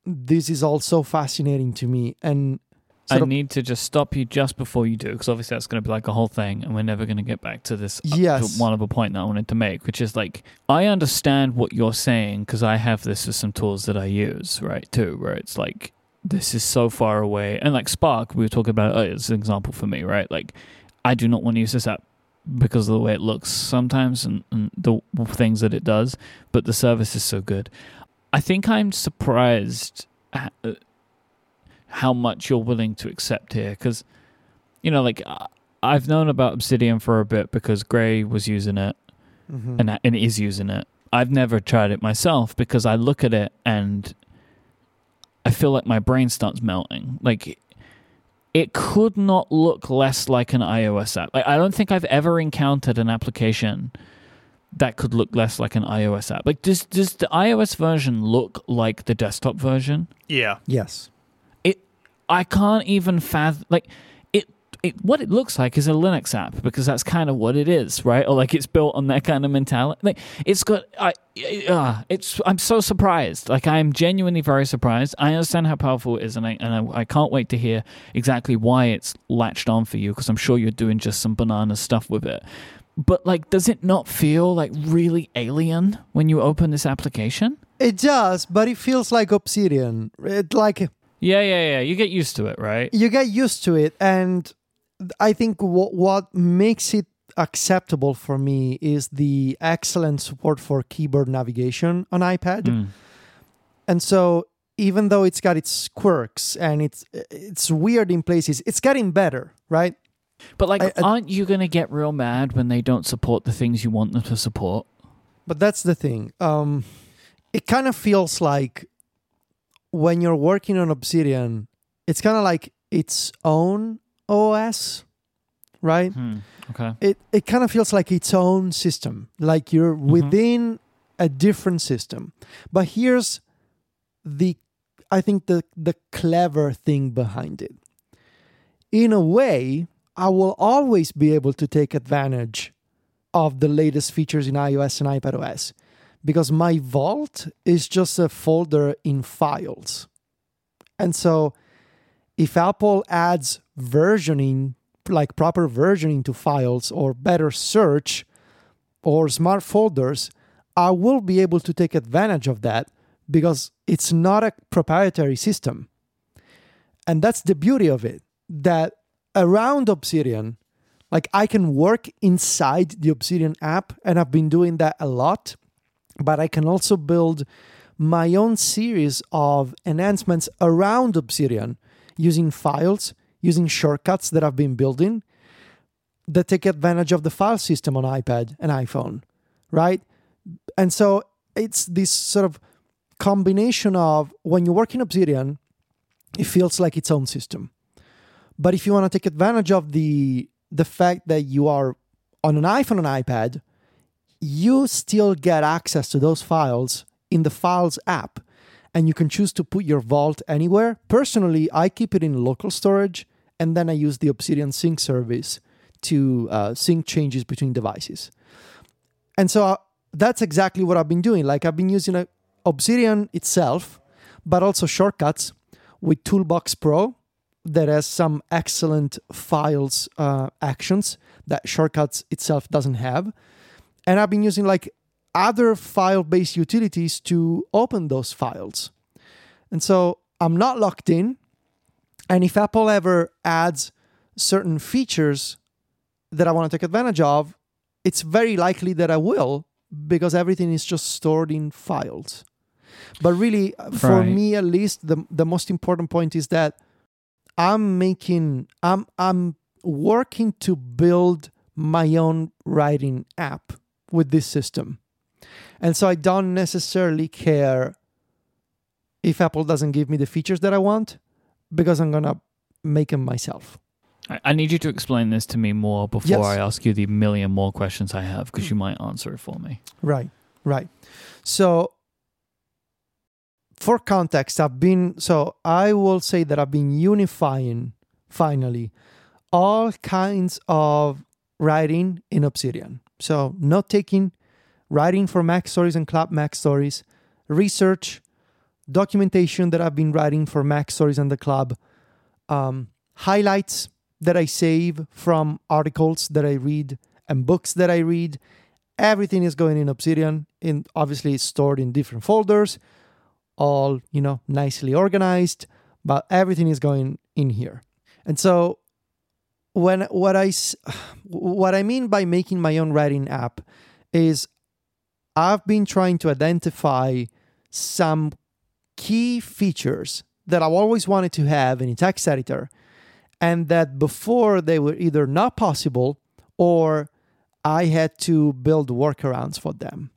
S2: this is all so fascinating to me and
S3: I need to just stop you just before you do, because obviously that's going to be like a whole thing, and we're never going to get back to this.
S2: Yes.
S3: to one other point that I wanted to make, which is like I understand what you're saying because I have this with some tools that I use, right? Too, where it's like this is so far away, and like Spark, we were talking about it as an example for me, right? Like I do not want to use this app because of the way it looks sometimes and, and the things that it does, but the service is so good. I think I'm surprised at, uh, how much you're willing to accept here because you know like I- i've known about obsidian for a bit because grey was using it
S2: Mhm.
S3: and, and is using it i've never tried it myself because i look at it and i feel like my brain starts melting like it could not look less like an ios app like, i don't think i've ever encountered an application that could look less like an ios app like does, does the ios version look like the desktop version
S1: Yeah.
S2: yes.
S3: I can't even fathom like it. It what it looks like is a Linux app because that's kind of what it is, right? Or like it's built on that kind of mentality. Like it's got I. Uh, it's I'm so surprised. Like I'm genuinely very surprised. I understand how powerful it is, and I and I, I can't wait to hear exactly why it's latched on for you because I'm sure you're doing just some banana stuff with it. But like, does it not feel like really alien when you open this application?
S2: It does, but it feels like Obsidian. It like
S3: Yeah, yeah, yeah. You get used to it, right?
S2: you get used to it and i think what what makes it acceptable for me is the excellent support for keyboard navigation on ipad
S3: Mm.
S2: and so even though it's got its quirks and it's it's weird in places it's getting better right
S3: But like,
S2: I- I-
S3: aren't you gonna get real mad when they don't support the things you want them to support?
S2: but that's the thing um it kind of feels like when you're working on obsidian it's kind of like its own os right
S3: Hmm. Okay.
S2: it it kind of feels like its own system like you're within a different system but here's the i think the the clever thing behind it in a way i will always be able to take advantage of the latest features in ios and ipados because my vault is just a folder in files and so if apple adds versioning like proper versioning to files or better search or smart folders, I will be able to take advantage of that because it's not a proprietary system. And that's the beauty of it that around Obsidian, like I can work inside the Obsidian app, and I've been doing that a lot, but I can also build my own series of enhancements around Obsidian using files using shortcuts that I've been building that take advantage of the file system on iPad and iPhone, right? And so it's this sort of combination of when you work in Obsidian, it feels like its own system. But if you want to take advantage of the the fact that you are on an iPhone and iPad, you still get access to those files in the Files app and you can choose to put your vault anywhere. Personally, I keep it in local storage and then I use the Obsidian Sync service to uh, sync changes between devices. And so uh, that's exactly what I've been doing. Like I've been using uh, Obsidian itself, but also shortcuts with Toolbox Pro that has some excellent files uh, actions that shortcuts itself doesn't have. And I've been using like other file based utilities to open those files. And so I'm not locked in. And if Apple ever adds certain features that I want to take advantage of, it's very likely that I will because everything is just stored in files. But really, uh, for
S3: Right.
S2: me at least, the the most important point is that I'm making I'm I'm working to build my own writing app with this system. And so I don't necessarily care if Apple doesn't give me the features that I want because I'm going to make them myself.
S3: I, need you to explain this to me more before
S2: Yes.
S3: I ask you the million more questions I have because you might answer it for me.
S2: Right, right. So, for context, I've been, so I will say that I've been unifying finally all kinds of writing in Obsidian. So, note taking, writing for MacStories and Club MacStories, research, documentation that I've been writing for MacStories and the club, um, highlights that I save from articles that I read and books that I read. Everything is going in Obsidian. and obviously it's stored in different folders, all you know, nicely organized, but everything is going in here. And so when what I what I mean by making my own writing app is I've been trying to identify some key features that I've always wanted to have in a text editor and that before they were either not possible or I had to build workarounds for them.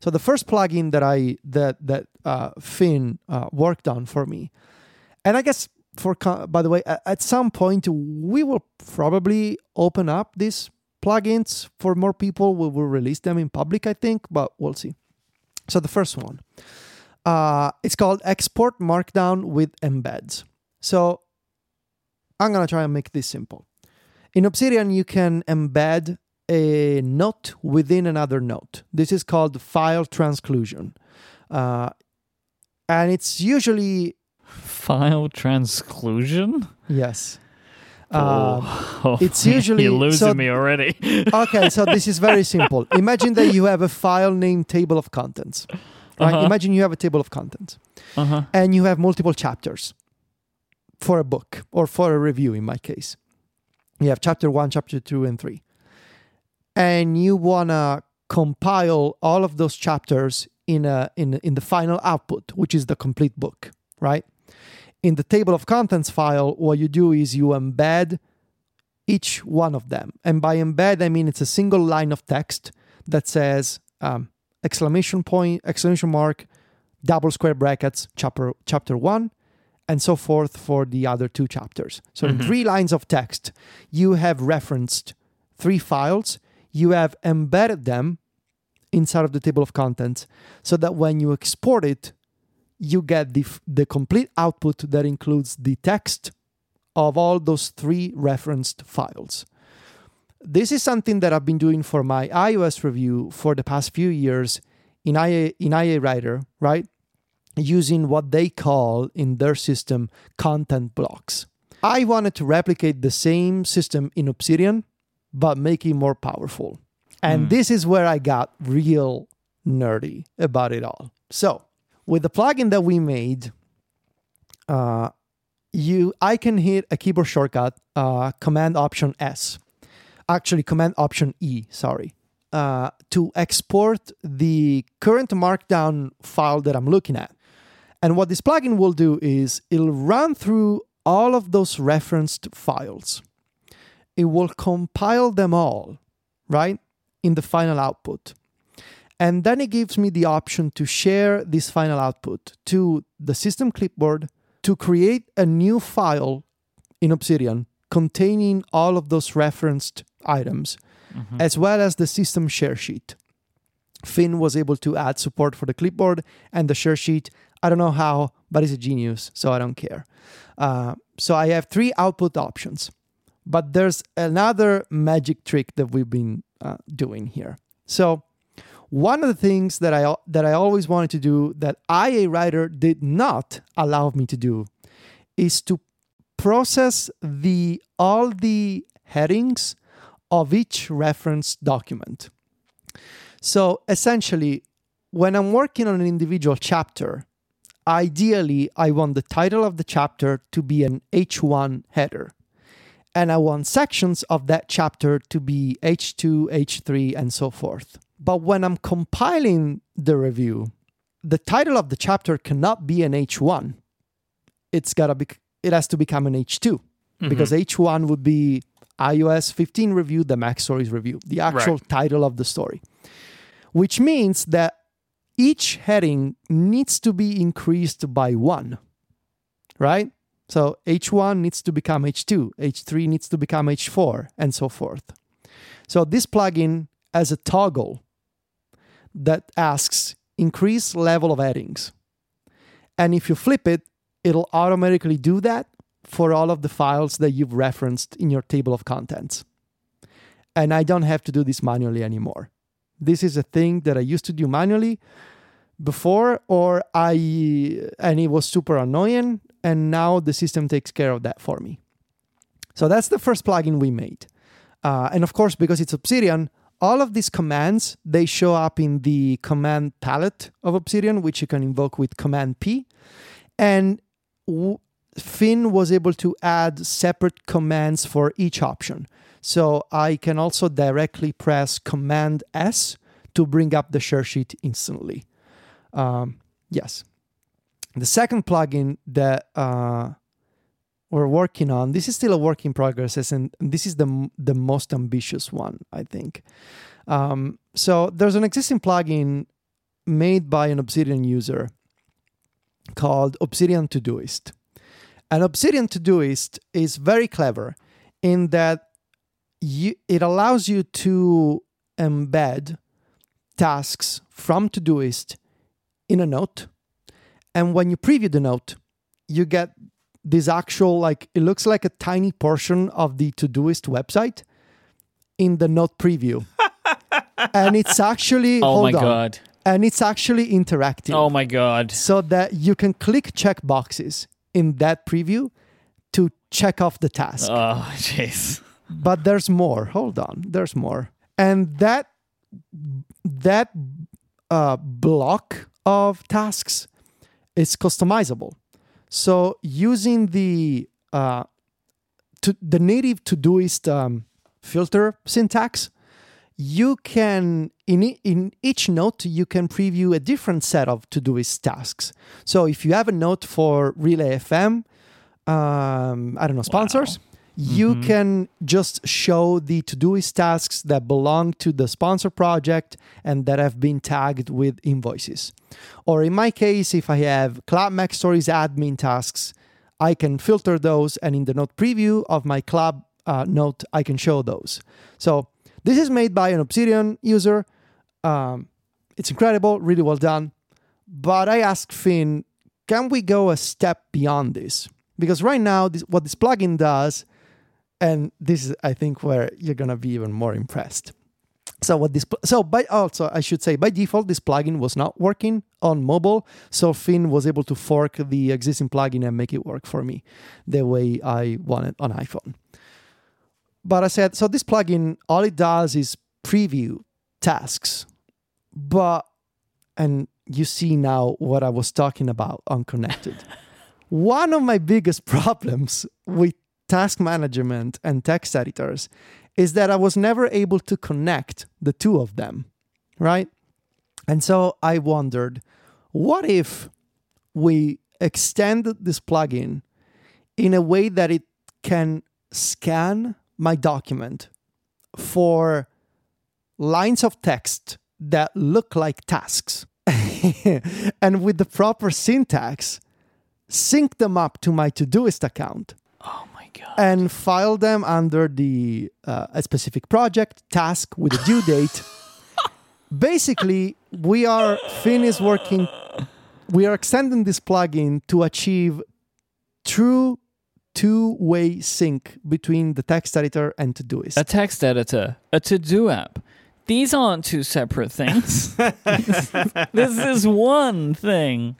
S2: So the first plugin that I that that uh, Finn uh, worked on for me, and I guess for by the way, at some point we will probably open up these plugins for more people. We will release them in public, I think, but we'll see. So the first one, uh, it's called Export Markdown with Embeds. So I'm gonna try and make this simple. In Obsidian, you can embed a note within another note. This is called file transclusion. Uh, and it's usually,
S3: File transclusion?
S2: yes. Um,
S3: oh,
S2: it's usually-
S3: you're losing
S2: so-
S3: me already.
S2: okay, so this is very simple. Imagine that you have a file named table of contents. Right?
S3: Uh-huh.
S2: Imagine you have a table of contents
S3: uh huh.
S2: and you have multiple chapters for a book or for a review in my case. You have chapter one, chapter two, and three. And you wanna compile all of those chapters in a in in the final output, which is the complete book, right? In the table of contents file, what you do is you embed each one of them. And by embed, I mean it's a single line of text that says um, exclamation point, exclamation mark, double square brackets, chapter chapter one, and so forth for the other two chapters. So in
S1: Mhm.
S2: three lines of text, you have referenced three files. You have embedded them inside of the table of contents, so that when you export it, you get the the complete output that includes the text of all those three referenced files. This is something that I've been doing for my iOS review for the past few years in IA in IA Writer, right? Using what they call in their system content blocks. I wanted to replicate the same system in Obsidian, but make it more powerful. And
S3: Hmm.
S2: this is where I got real nerdy about it all. So, with the plugin that we made, uh, you I can hit a keyboard shortcut, uh, Command Option S, actually Command Option E, sorry, uh, to export the current Markdown file that I'm looking at. And what this plugin will do is it'll run through all of those referenced files. It will compile them all, right, in the final output. And then it gives me the option to share this final output to the system clipboard to create a new file in Obsidian containing all of those referenced items,
S3: Mhm.
S2: as well as the system share sheet. Finn was able to add support for the clipboard and the share sheet. I don't know how, but he's a genius, so I don't care. Uh, so I have three output options, but there's another magic trick that we've been uh, doing here. So one of the things that I that I always wanted to do that IA Writer did not allow me to do is to process the all the headings of each reference document. So essentially, when I'm working on an individual chapter, ideally I want the title of the chapter to be an H1 header. And I want sections of that chapter to be H2, H3, and so forth. But when I'm compiling the review, the title of the chapter cannot be an H1. It's gotta be. It has to become an H2 mm-hmm. because H1 would be iOS 15 review, the MacStories review, the actual title of the story, which means that each heading needs to be increased by one, right? So H1 needs to become H2, H3 needs to become H4, and so forth. So this plugin has a toggle that asks increase level of headings. And if you flip it, it'll automatically do that for all of the files that you've referenced in your table of contents. And I don't have to do this manually anymore. This is a thing that I used to do manually before or I and it was super annoying and now the system takes care of that for me. So that's the first plugin we made. Uh, and of course, because it's Obsidian, all of these commands they show up in the command palette of Obsidian, which you can invoke with Command P. And w- Finn was able to add separate commands for each option. So I can also directly press Command S to bring up the share sheet instantly. Um, yes. The second plugin that uh, we're working on, this is still a work in progress, and this is the the most ambitious one, I think. Um, so there's an existing plugin made by an Obsidian user called Obsidian Todoist. And Obsidian Todoist is very clever in that you, it allows you to embed tasks from Todoist in a note. And when you preview the note, you get this actual, like, it looks like a tiny portion of the Todoist website in the note preview. and it's actually,
S3: Oh
S2: hold
S3: my
S2: on,
S3: god.
S2: and it's actually interactive
S3: Oh my god.
S2: so that you can click check boxes in that preview to check off the task.
S3: Oh jeez.
S2: but there's more. Hold on, there's more. And that that uh, block of tasks is customizable. So using the uh, to the native Todoist um, filter syntax, you can in in each note you can preview a different set of Todoist tasks. So if you have a note for Relay FM, um, I don't know sponsors, you can just show the Todoist tasks that belong to the sponsor project and that have been tagged with invoices. Or in my case, if I have Club MacStories admin tasks, I can filter those, and in the note preview of my club uh, note, I can show those. So this is made by an Obsidian user. Um, it's incredible, really well done. But I asked Finn, can we go a step beyond this? Because right now, this, what this plugin does, and this is, I think, where you're gonna be even more impressed. So what this so by also I should say by default this plugin was not working on mobile, so Finn was able to fork the existing plugin and make it work for me the way I want it on iPhone. But I said so this plugin all it does is preview tasks, but and you see now what I was talking about on connected. One of my biggest problems with task management and text editors is that I was never able to connect the two of them, right? And so I wondered, what if we extend this plugin in a way that it can scan my document for lines of text that look like tasks and with the proper syntax sync them up to my Todoist account
S3: Oh god.
S2: and file them under the uh, a specific project task with a due date. Basically, we are Finn is working. We are extending this plugin to achieve true two-way sync between the text editor and Todoist.
S3: a text editor, a to-do app. These aren't two separate things. this is one thing.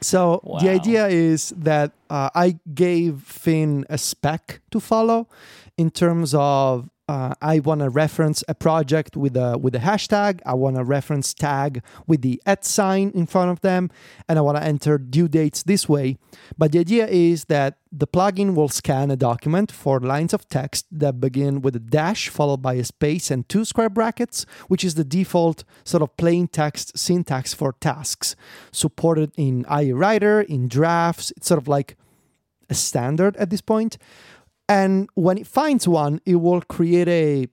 S2: So
S3: Wow.
S2: the idea is that uh, I gave Finn a spec to follow in terms of uh, I want to reference a project with a with a hashtag. I want to reference tag with the at sign in front of them, and I want to enter due dates this way. But the idea is that the plugin will scan a document for lines of text that begin with a dash followed by a space and two square brackets, which is the default sort of plain text syntax for tasks, supported in IA Writer, in drafts. It's sort of like a standard at this point. And when it finds one, it will create a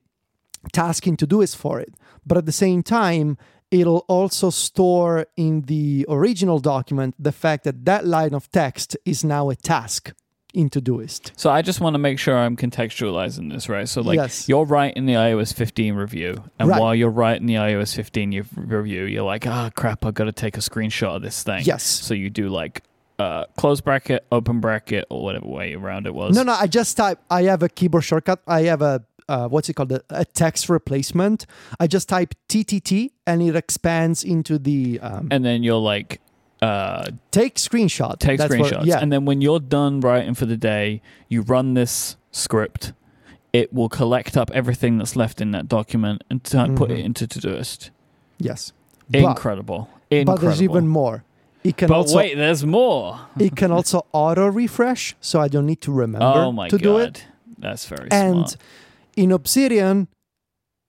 S2: task in Todoist for it. But at the same time, it'll also store in the original document the fact that that line of text is now a task in Todoist.
S3: So I just want to make sure I'm contextualizing this right. So like
S2: Yes.
S3: you're writing the iOS 15 review, and
S2: Right.
S3: while you're writing the iOS 15 review, you're like, ah, crap, I've got to take a screenshot of this thing.
S2: Yes.
S3: So you do like uh, close bracket, open bracket, or whatever way around it was.
S2: No, no, I just type. I have a keyboard shortcut. I have a uh, what's it called? A, a text replacement. I just type TTT and it expands into the um,
S3: And then you're like, uh,
S2: take screenshot.
S3: take
S2: That's
S3: screenshots.
S2: what- yeah,
S3: And then when you're done writing for the day, you run this script. It will collect up everything that's left in that document and t- put it
S2: Mhm.
S3: into Todoist.
S2: yes. But,
S3: Incredible. Incredible.
S2: but there's even more. It can
S3: But
S2: also
S3: wait, there's more.
S2: it can also auto refresh, so I don't need to remember
S3: Oh my
S2: to
S3: god.
S2: do it.
S3: That's very
S2: And
S3: smart.
S2: in Obsidian,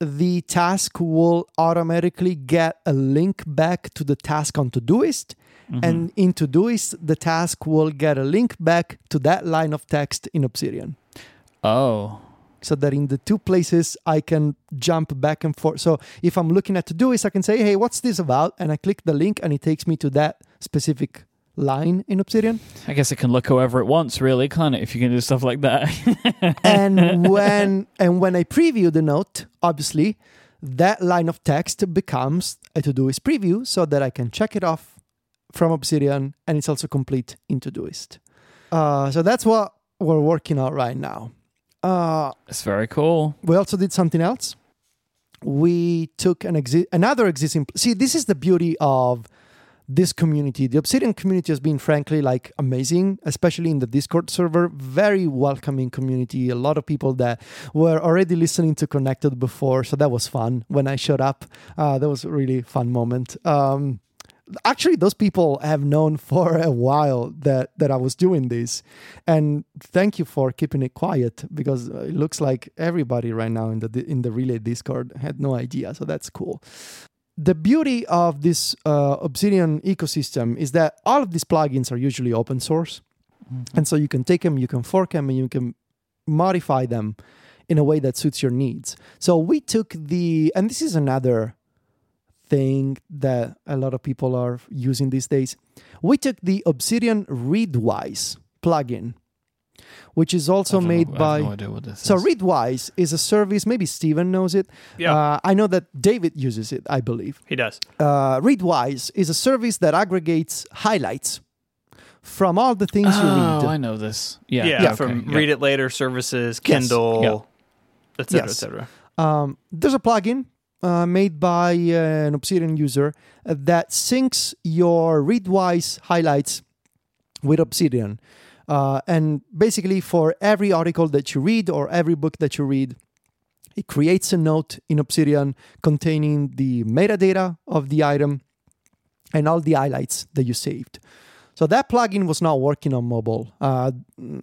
S2: the task will automatically get a link back to the task on Todoist,
S3: Mhm.
S2: and in Todoist, the task will get a link back to that line of text in Obsidian.
S3: oh,
S2: So that in the two places I can jump back and forth. So if I'm looking at Todoist, I can say, "Hey, what's this about?" And I click the link, and it takes me to that specific line in Obsidian.
S3: I guess it can look however it wants, really, can't it? If you can do stuff like that.
S2: and when and when I preview the note, obviously, that line of text becomes a Todoist preview, so that I can check it off from Obsidian, and it's also complete in Todoist. Uh, so that's what we're working on right now. Uh,
S3: It's very cool.
S2: we also did something else. We took an exi- another existing. See, this is the beauty of this community. The Obsidian community has been, frankly, like amazing, especially in the Discord server. Very welcoming community. A lot of people that were already listening to Connected before, so that was fun. When I showed up, uh, that was a really fun moment. Um, actually those people have known for a while that that I was doing this and thank you for keeping it quiet because uh, it looks like everybody right now in the in the relay discord had no idea so that's cool the beauty of this uh, obsidian ecosystem is that all of these plugins are usually open source. And so you can take them you can fork them and you can modify them in a way that suits your needs. So we took the and this is another thing that a lot of people are using these days. We took the Obsidian Readwise plugin, which is also
S3: I have
S2: made
S3: no, I
S2: by.
S3: have no idea what this
S2: so
S3: is.
S2: Readwise is a service. Maybe Steven knows it.
S1: Yeah,
S2: Uh, I know that David uses it. I believe.
S1: he does.
S2: Uh, Readwise is a service that aggregates highlights from all the things you read.
S3: oh,
S2: read.
S3: I know this. Yeah,
S1: Yeah,
S2: Yeah,
S1: from
S3: okay, yeah.
S1: Read It Later services,
S2: Yes.
S1: Kindle,
S3: Yeah.
S1: et cetera,
S2: Yes.
S1: et cetera.
S2: Um, there's a plugin uh, made by uh, an Obsidian user uh, that syncs your Readwise highlights with Obsidian. Uh, and basically, for every article that you read or every book that you read, it creates a note in Obsidian containing the metadata of the item and all the highlights that you saved. So that plugin was not working on mobile, uh,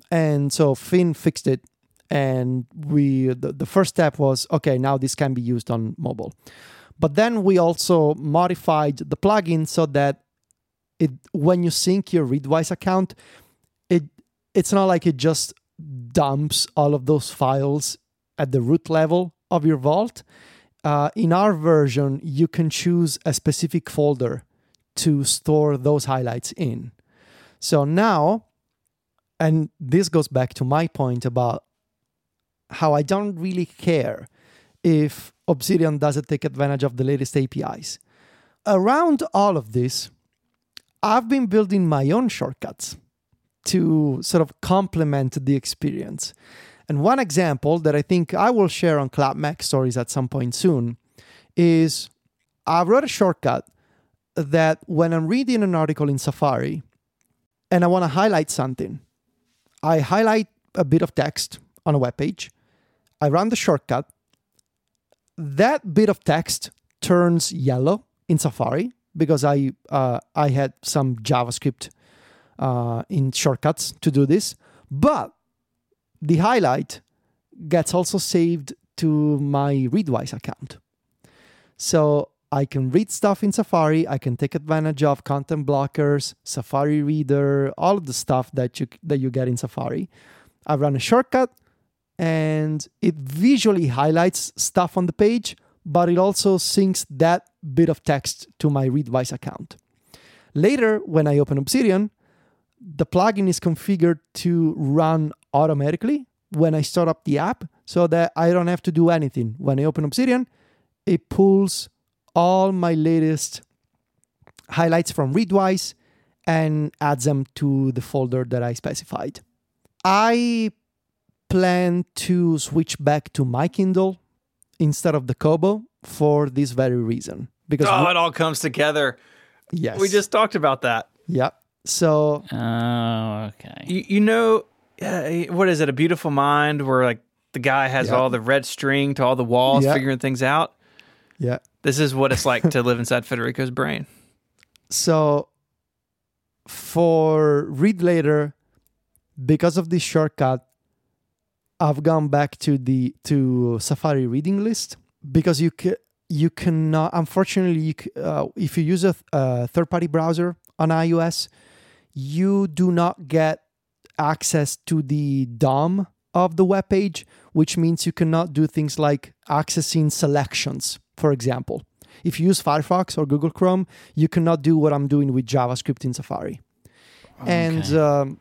S2: and so Finn fixed it. And we the, the first step was okay now this can be used on mobile. But then we also modified the plugin so that it when you sync your readwise account it's not like it just dumps all of those files at the root level of your vault. Uh, in our version you can choose a specific folder to store those highlights in. So now and this goes back to my point about how I don't really care if Obsidian doesn't take advantage of the latest APIs. Around all of this, I've been building my own shortcuts to sort of complement the experience. And one example that I think I will share on Club MacStories at some point soon is I wrote a shortcut that when I'm reading an article in Safari and I want to highlight something, I highlight a bit of text on a web page. I run the shortcut. That bit of text turns yellow in Safari because I uh, I had some JavaScript uh, in shortcuts to do this, but the highlight gets also saved to my Readwise account. So I can read stuff in Safari. I can take advantage of content blockers, Safari Reader, all of the stuff that you that you get in Safari. I run a shortcut, and it visually highlights stuff on the page, but it also syncs that bit of text to my Readwise account. Later, when I open Obsidian, the plugin is configured to run automatically when I start up the app so that I don't have to do anything. When I open Obsidian, it pulls all my latest highlights from Readwise and adds them to the folder that I specified. I plan to switch back to my Kindle instead of the Kobo for this very reason. Because
S1: Oh, it all comes together.
S2: yes,
S1: We just talked about that.
S2: yeah. So
S3: Oh, okay.
S1: You, you know, uh, what is it? A Beautiful Mind, where like the guy has
S2: Yeah.
S1: all the red string to all the walls,
S2: Yeah.
S1: figuring things out.
S2: yeah,
S1: This is what it's like to live inside Federico's brain.
S2: so for read later because of this shortcut i've gone back to the to safari reading list because you can you cannot unfortunately you, uh, if you use a, th- a third party browser on ios you do not get access to the dom of the web page which means you cannot do things like accessing selections for example. If you use firefox or google chrome you cannot do what i'm doing with javascript in safari. And um,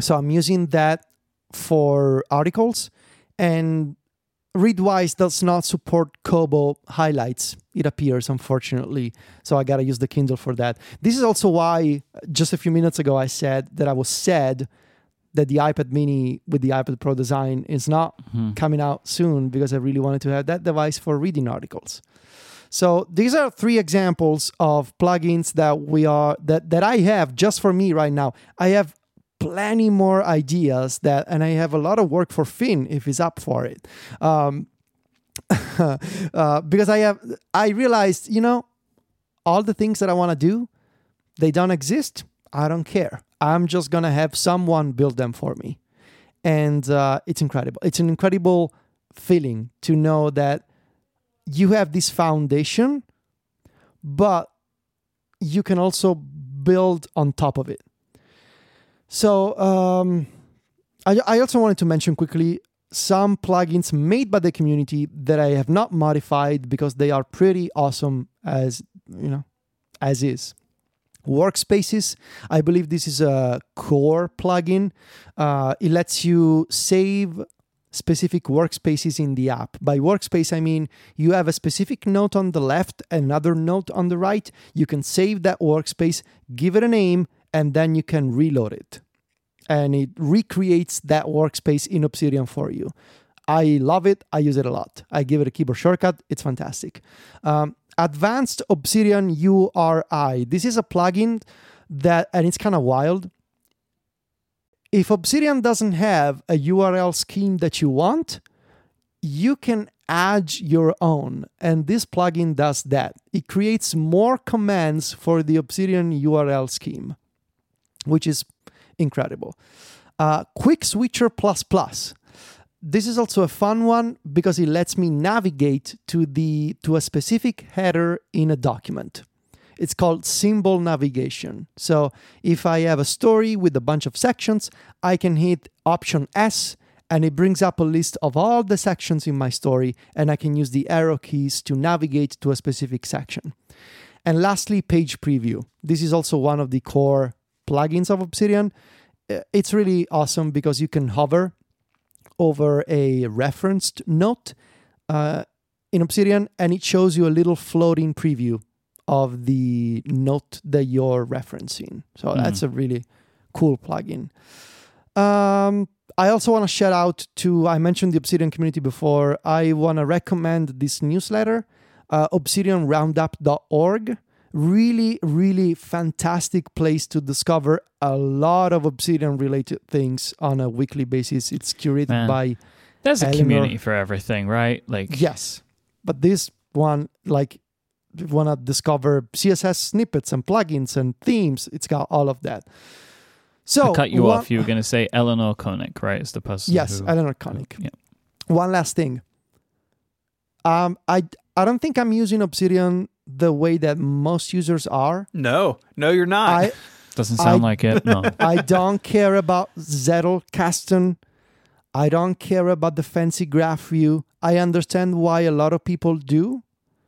S2: so i'm using that for articles and readwise does not support kobo highlights it appears unfortunately so i gotta use the kindle for that this is also why just a few minutes ago i said that i was sad that the ipad mini with the ipad pro design is not
S3: Mhm.
S2: coming out soon because i really wanted to have that device for reading articles so these are three examples of plugins that we are that that I have just for me right now. I have plenty more ideas that, and I have a lot of work for Finn if he's up for it. Um, uh, because I have, I realized, you know, all the things that I want to do, they don't exist. I don't care. I'm just gonna have someone build them for me, and uh, it's incredible. It's an incredible feeling to know that you have this foundation, but you can also build on top of it. So, um, I, I also wanted to mention quickly some plugins made by the community that I have not modified because they are pretty awesome as you know, as is. Workspaces, I believe this is a core plugin. Uh, it lets you save specific workspaces in the app. By workspace, I mean you have a specific note on the left, another note on the right. You can save that workspace, give it a name, and then you can reload it. And it recreates that workspace in Obsidian for you. I love it. I use it a lot. I give it a keyboard shortcut. It's fantastic. Um, Advanced Obsidian URI. This is a plugin that, and it's kind of wild if Obsidian doesn't have a URL scheme that you want, you can add your own. And this plugin does that. It creates more commands for the Obsidian URL scheme, which is incredible. Uh, Quick Switcher Plus Plus. This is also a fun one because it lets me navigate to the to a specific header in a document. It's called symbol navigation. So if I have a story with a bunch of sections, I can hit option S and it brings up a list of all the sections in my story and I can use the arrow keys to navigate to a specific section. And lastly, page preview. This is also one of the core plugins of Obsidian. Uh, It's really awesome because you can hover over a referenced note uh, in Obsidian and it shows you a little floating preview of the note that you're referencing. So
S3: Mm.
S2: that's a really cool plugin. Um, I also want to shout out to, I mentioned the Obsidian community before. I want to recommend this newsletter, uh, obsidianroundup.org. Really, really fantastic place to discover a lot of Obsidian related things on a weekly basis. It's curated
S3: Man.
S2: by
S3: There's a community for everything, right? Like,
S2: Yes, but this one, like, if you want to discover CSS snippets and plugins and themes, it's got all of that. So
S3: I cut you
S2: one-
S3: off. You were going to say Eleanor Konik, right? Is the person
S2: Yes,
S3: who...
S2: Eleanor Konik.
S3: Yeah.
S2: One last thing. Um, I I don't think I'm using Obsidian the way that most users are.
S1: No, no, you're not.
S2: I
S3: Doesn't sound
S2: I-
S3: like it. No.
S2: I don't care about Zettelkasten. I don't care about the fancy graph view. I understand why a lot of people do.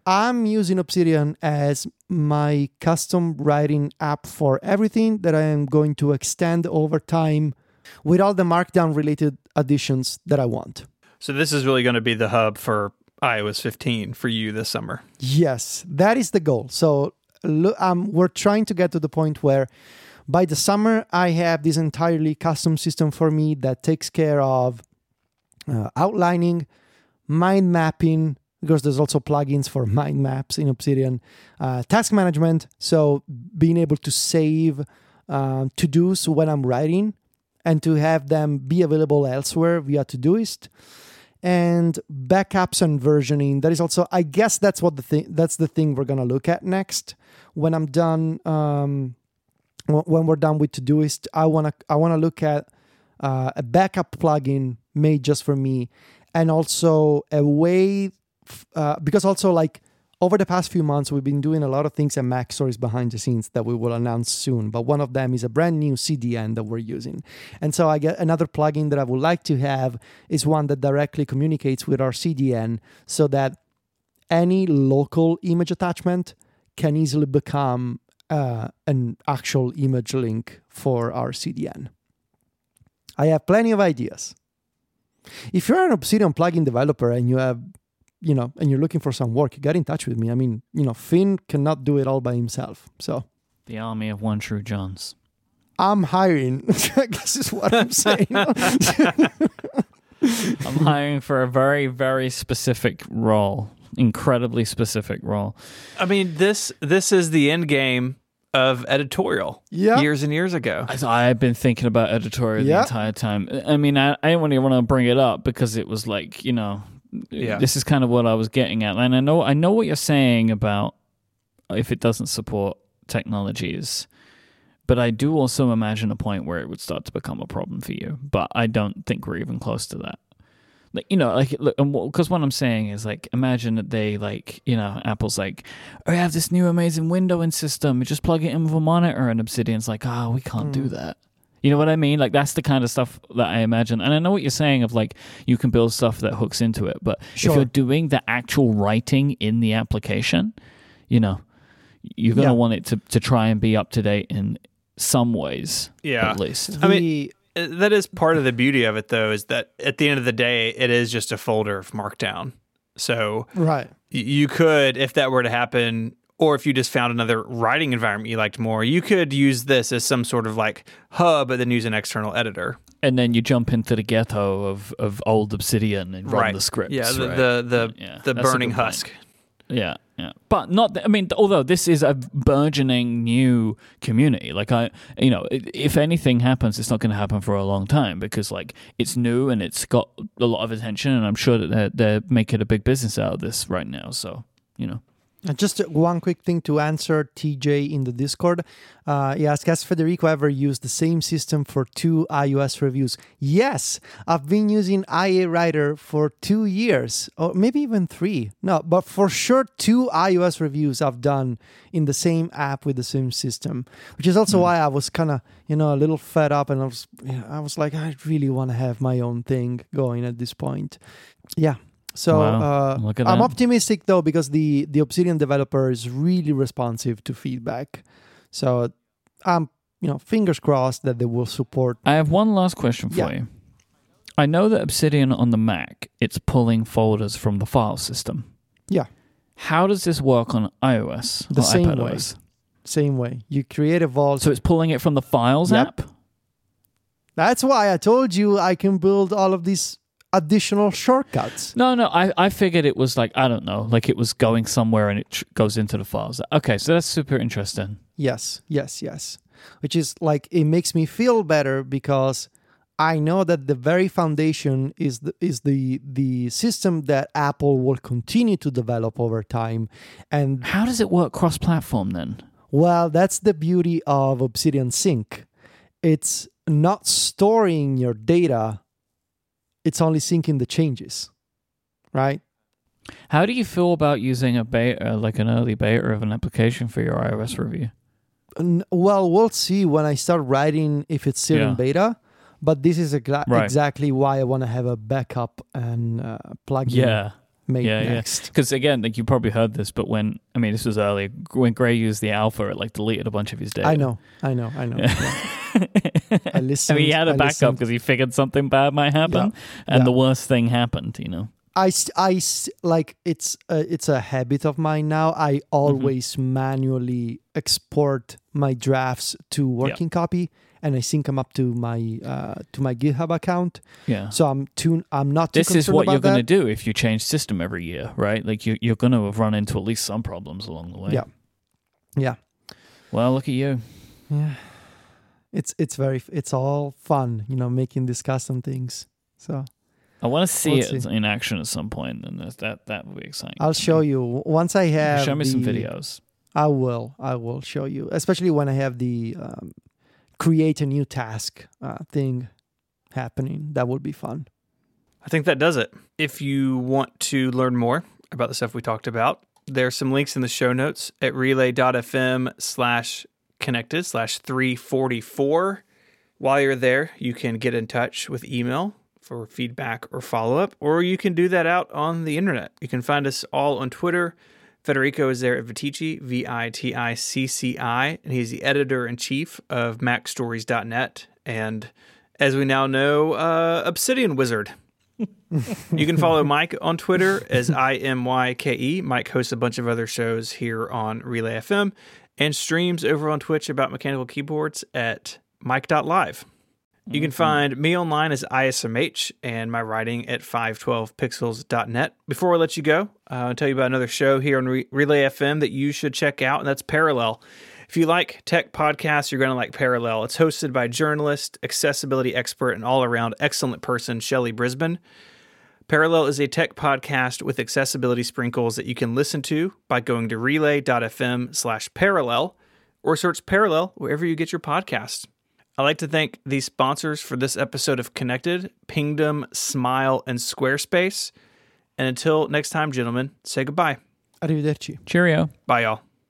S2: I'm using Obsidian as my custom writing app for everything that I am going to extend over time with all the markdown related additions that I want.
S1: so this is really going to be the hub for iOS 15 for you this summer.
S2: Yes, that is the goal. So um, we're trying to get to the point where by the summer I have this entirely custom system for me that takes care of uh, outlining, mind mapping, because there's also plugins for mind maps in Obsidian, uh, task management. So being able to save um, to dos when I'm writing and to have them be available elsewhere via Todoist and backups and versioning. That is also, I guess, that's what the thing. That's the thing we're gonna look at next when I'm done. Um, wh- when we're done with Todoist, I wanna I wanna look at uh, a backup plugin made just for me, and also a way f- uh, because also like over the past few months we've been doing a lot of things at MacStories behind the scenes that we will announce soon. But one of them is a brand new CDN that we're using, and so I get another plugin that I would like to have is one that directly communicates with our CDN so that any local image attachment can easily become uh, an actual image link for our CDN. I have plenty of ideas. If you're an Obsidian plugin developer and you have, you know, and you're looking for some work, get in touch with me. I mean, you know, Finn cannot do it all by himself. So
S3: the army of one true Johns.
S2: I'm hiring. this is what I'm saying.
S3: I'm hiring for a very, very specific role, incredibly specific role.
S1: I mean, this this is the end game of editorial
S2: yeah.
S1: years and years ago.
S3: I, I've been thinking about editorial
S2: Yeah.
S3: the entire time. I mean, I, I didn't really want to bring it up because it was like, you know,
S1: Yeah.
S3: this is kind of what I was getting at. And I know, I know what you're saying about if it doesn't support technologies, but I do also imagine a point where it would start to become a problem for you. But I don't think we're even close to that. Like you know, like because what I'm saying is like, imagine that they like you know, Apple's like, oh, we have this new amazing windowing system. You just plug it in with a monitor, and Obsidian's like, oh, we can't do
S2: Mm.
S3: that. You know what I mean? Like that's the kind of stuff that I imagine. And I know what you're saying of like you can build stuff that hooks into it, but
S2: Sure.
S3: if you're doing the actual writing in the application, you know, you're gonna
S2: Yeah.
S3: want it to to try and be up to date in some ways,
S1: Yeah.
S3: at least.
S1: I mean, Uh, That is part of the beauty of it, though, is that at the end of the day, it is just a folder of Markdown. So
S2: right.
S1: you could, if that were to happen, or if you just found another writing environment you liked more, you could use this as some sort of like hub, and then use an external editor.
S3: and then you jump into the ghetto of, of old Obsidian and run
S1: right.
S3: the scripts.
S1: Yeah. The
S3: right?
S1: the the,
S3: Yeah,
S1: the burning
S3: good point.
S1: husk.
S3: Yeah, yeah, but not. th- I mean, although this is a burgeoning new community, like I, you know, if anything happens, it's not going to happen for a long time because like it's new and it's got a lot of attention, and I'm sure that they're, they're making a big business out of this right now. So you know,
S2: Just one quick thing to answer TJ in the Discord. Uh, he asked, Has Federico ever used the same system for two iOS reviews? Yes, I've been using IA Writer for two years, or maybe even three. No, but for sure, two iOS reviews I've done in the same app with the same system, which is also why I was kind of, you know, a little fed up and I was, I was like, I really want to have my own thing going at this point. Yeah. So
S3: Wow.
S2: uh, I'm optimistic though because the the Obsidian developer is really responsive to feedback. So I'm you know fingers crossed that they will support.
S3: I have one last question for
S2: Yeah.
S3: you. I know that Obsidian on the Mac, it's pulling folders from the file system.
S2: Yeah.
S3: How does this work on iOS?
S2: The same way. Same way you create a vault.
S3: So it's pulling it from the Files
S2: Yep.
S3: app.
S2: That's why I told you I can build all of these additional shortcuts.
S3: No, no, I, I figured it was like I don't know, like it was going somewhere and it tr- goes into the files. Okay, so that's super interesting.
S2: Yes, yes, yes. Which is like it makes me feel better because I know that the very foundation is the, is the the system that Apple will continue to develop over time, and
S3: How does it work cross-platform then?
S2: well, that's the beauty of Obsidian Sync. It's not storing your data; it's only syncing the changes, right?
S3: How do you feel about using a beta, like an early beta of an application for your iOS review?
S2: Well, we'll see when I start writing if it's still
S3: Yeah.
S2: in beta. But this is exa-
S3: Right.
S2: exactly why I want to have a backup and uh, plug in
S3: Yeah.
S2: Made
S3: Yeah, yeah.
S2: next.
S3: Because again, like you probably heard this, but when I mean this was earlier when Grey used the alpha, it like deleted a bunch of his data.
S2: I know, I know, I know.
S3: Yeah.
S2: yeah. I
S3: I mean, he had a
S2: I
S3: backup because he figured something bad might happen, and
S2: yeah.
S3: the worst thing happened. You know.
S2: I, I, s- I s- like it's a, it's a habit of mine now. I
S3: Mm-hmm.
S2: always manually export my drafts to working copy, and I sync them up to my uh, to my GitHub account.
S3: Yeah.
S2: So I'm too I'm not too
S3: this is what you're going to do if you change system every year, right? Like you, you're going to have run into at least some problems along the way.
S2: Yeah. Yeah.
S3: Well, look at you.
S2: Yeah, it's it's very it's all fun, you know, making these custom things. So
S3: I want to see
S2: We'll
S3: it
S2: see.
S3: in action at some point, and that that that would be exciting.
S2: I'll show you once I have.
S3: Show me some videos.
S2: I will. I will show you, especially when I have the um, create a new task uh, thing happening. That would be fun.
S1: I think that does it. If you want to learn more about the stuff we talked about, there are some links in the show notes at relay.fm slash connected slash 344. While you're there, you can get in touch with email for feedback or follow up, or you can do that out on the internet. You can find us all on Twitter. Federico is there at Viticci, V I T I C C I, and he's the editor in chief of MacStories.net. And as we now know, uh, Obsidian Wizard. you can follow Myke on Twitter as I M Y K E. Myke hosts a bunch of other shows here on Relay FM and streams over on Twitch about mechanical keyboards at Myke.live. You can find me online as ISMH and my writing at 512pixels.net. Before I let you go, uh, I'll tell you about another show here on Re- Relay FM that you should check out, and that's Parallel. If you like tech podcasts, you're going to like Parallel. It's hosted by journalist, accessibility expert, and all around excellent person, Shelley Brisbane. Parallel is a tech podcast with accessibility sprinkles that you can listen to by going to relay.fm slash parallel or search parallel wherever you get your podcasts. I'd like to thank these sponsors for this episode of Connected Pingdom, Smile, and Squarespace. And until next time, gentlemen, say goodbye.
S2: Arrivederci.
S3: Cheerio.
S1: Bye, y'all.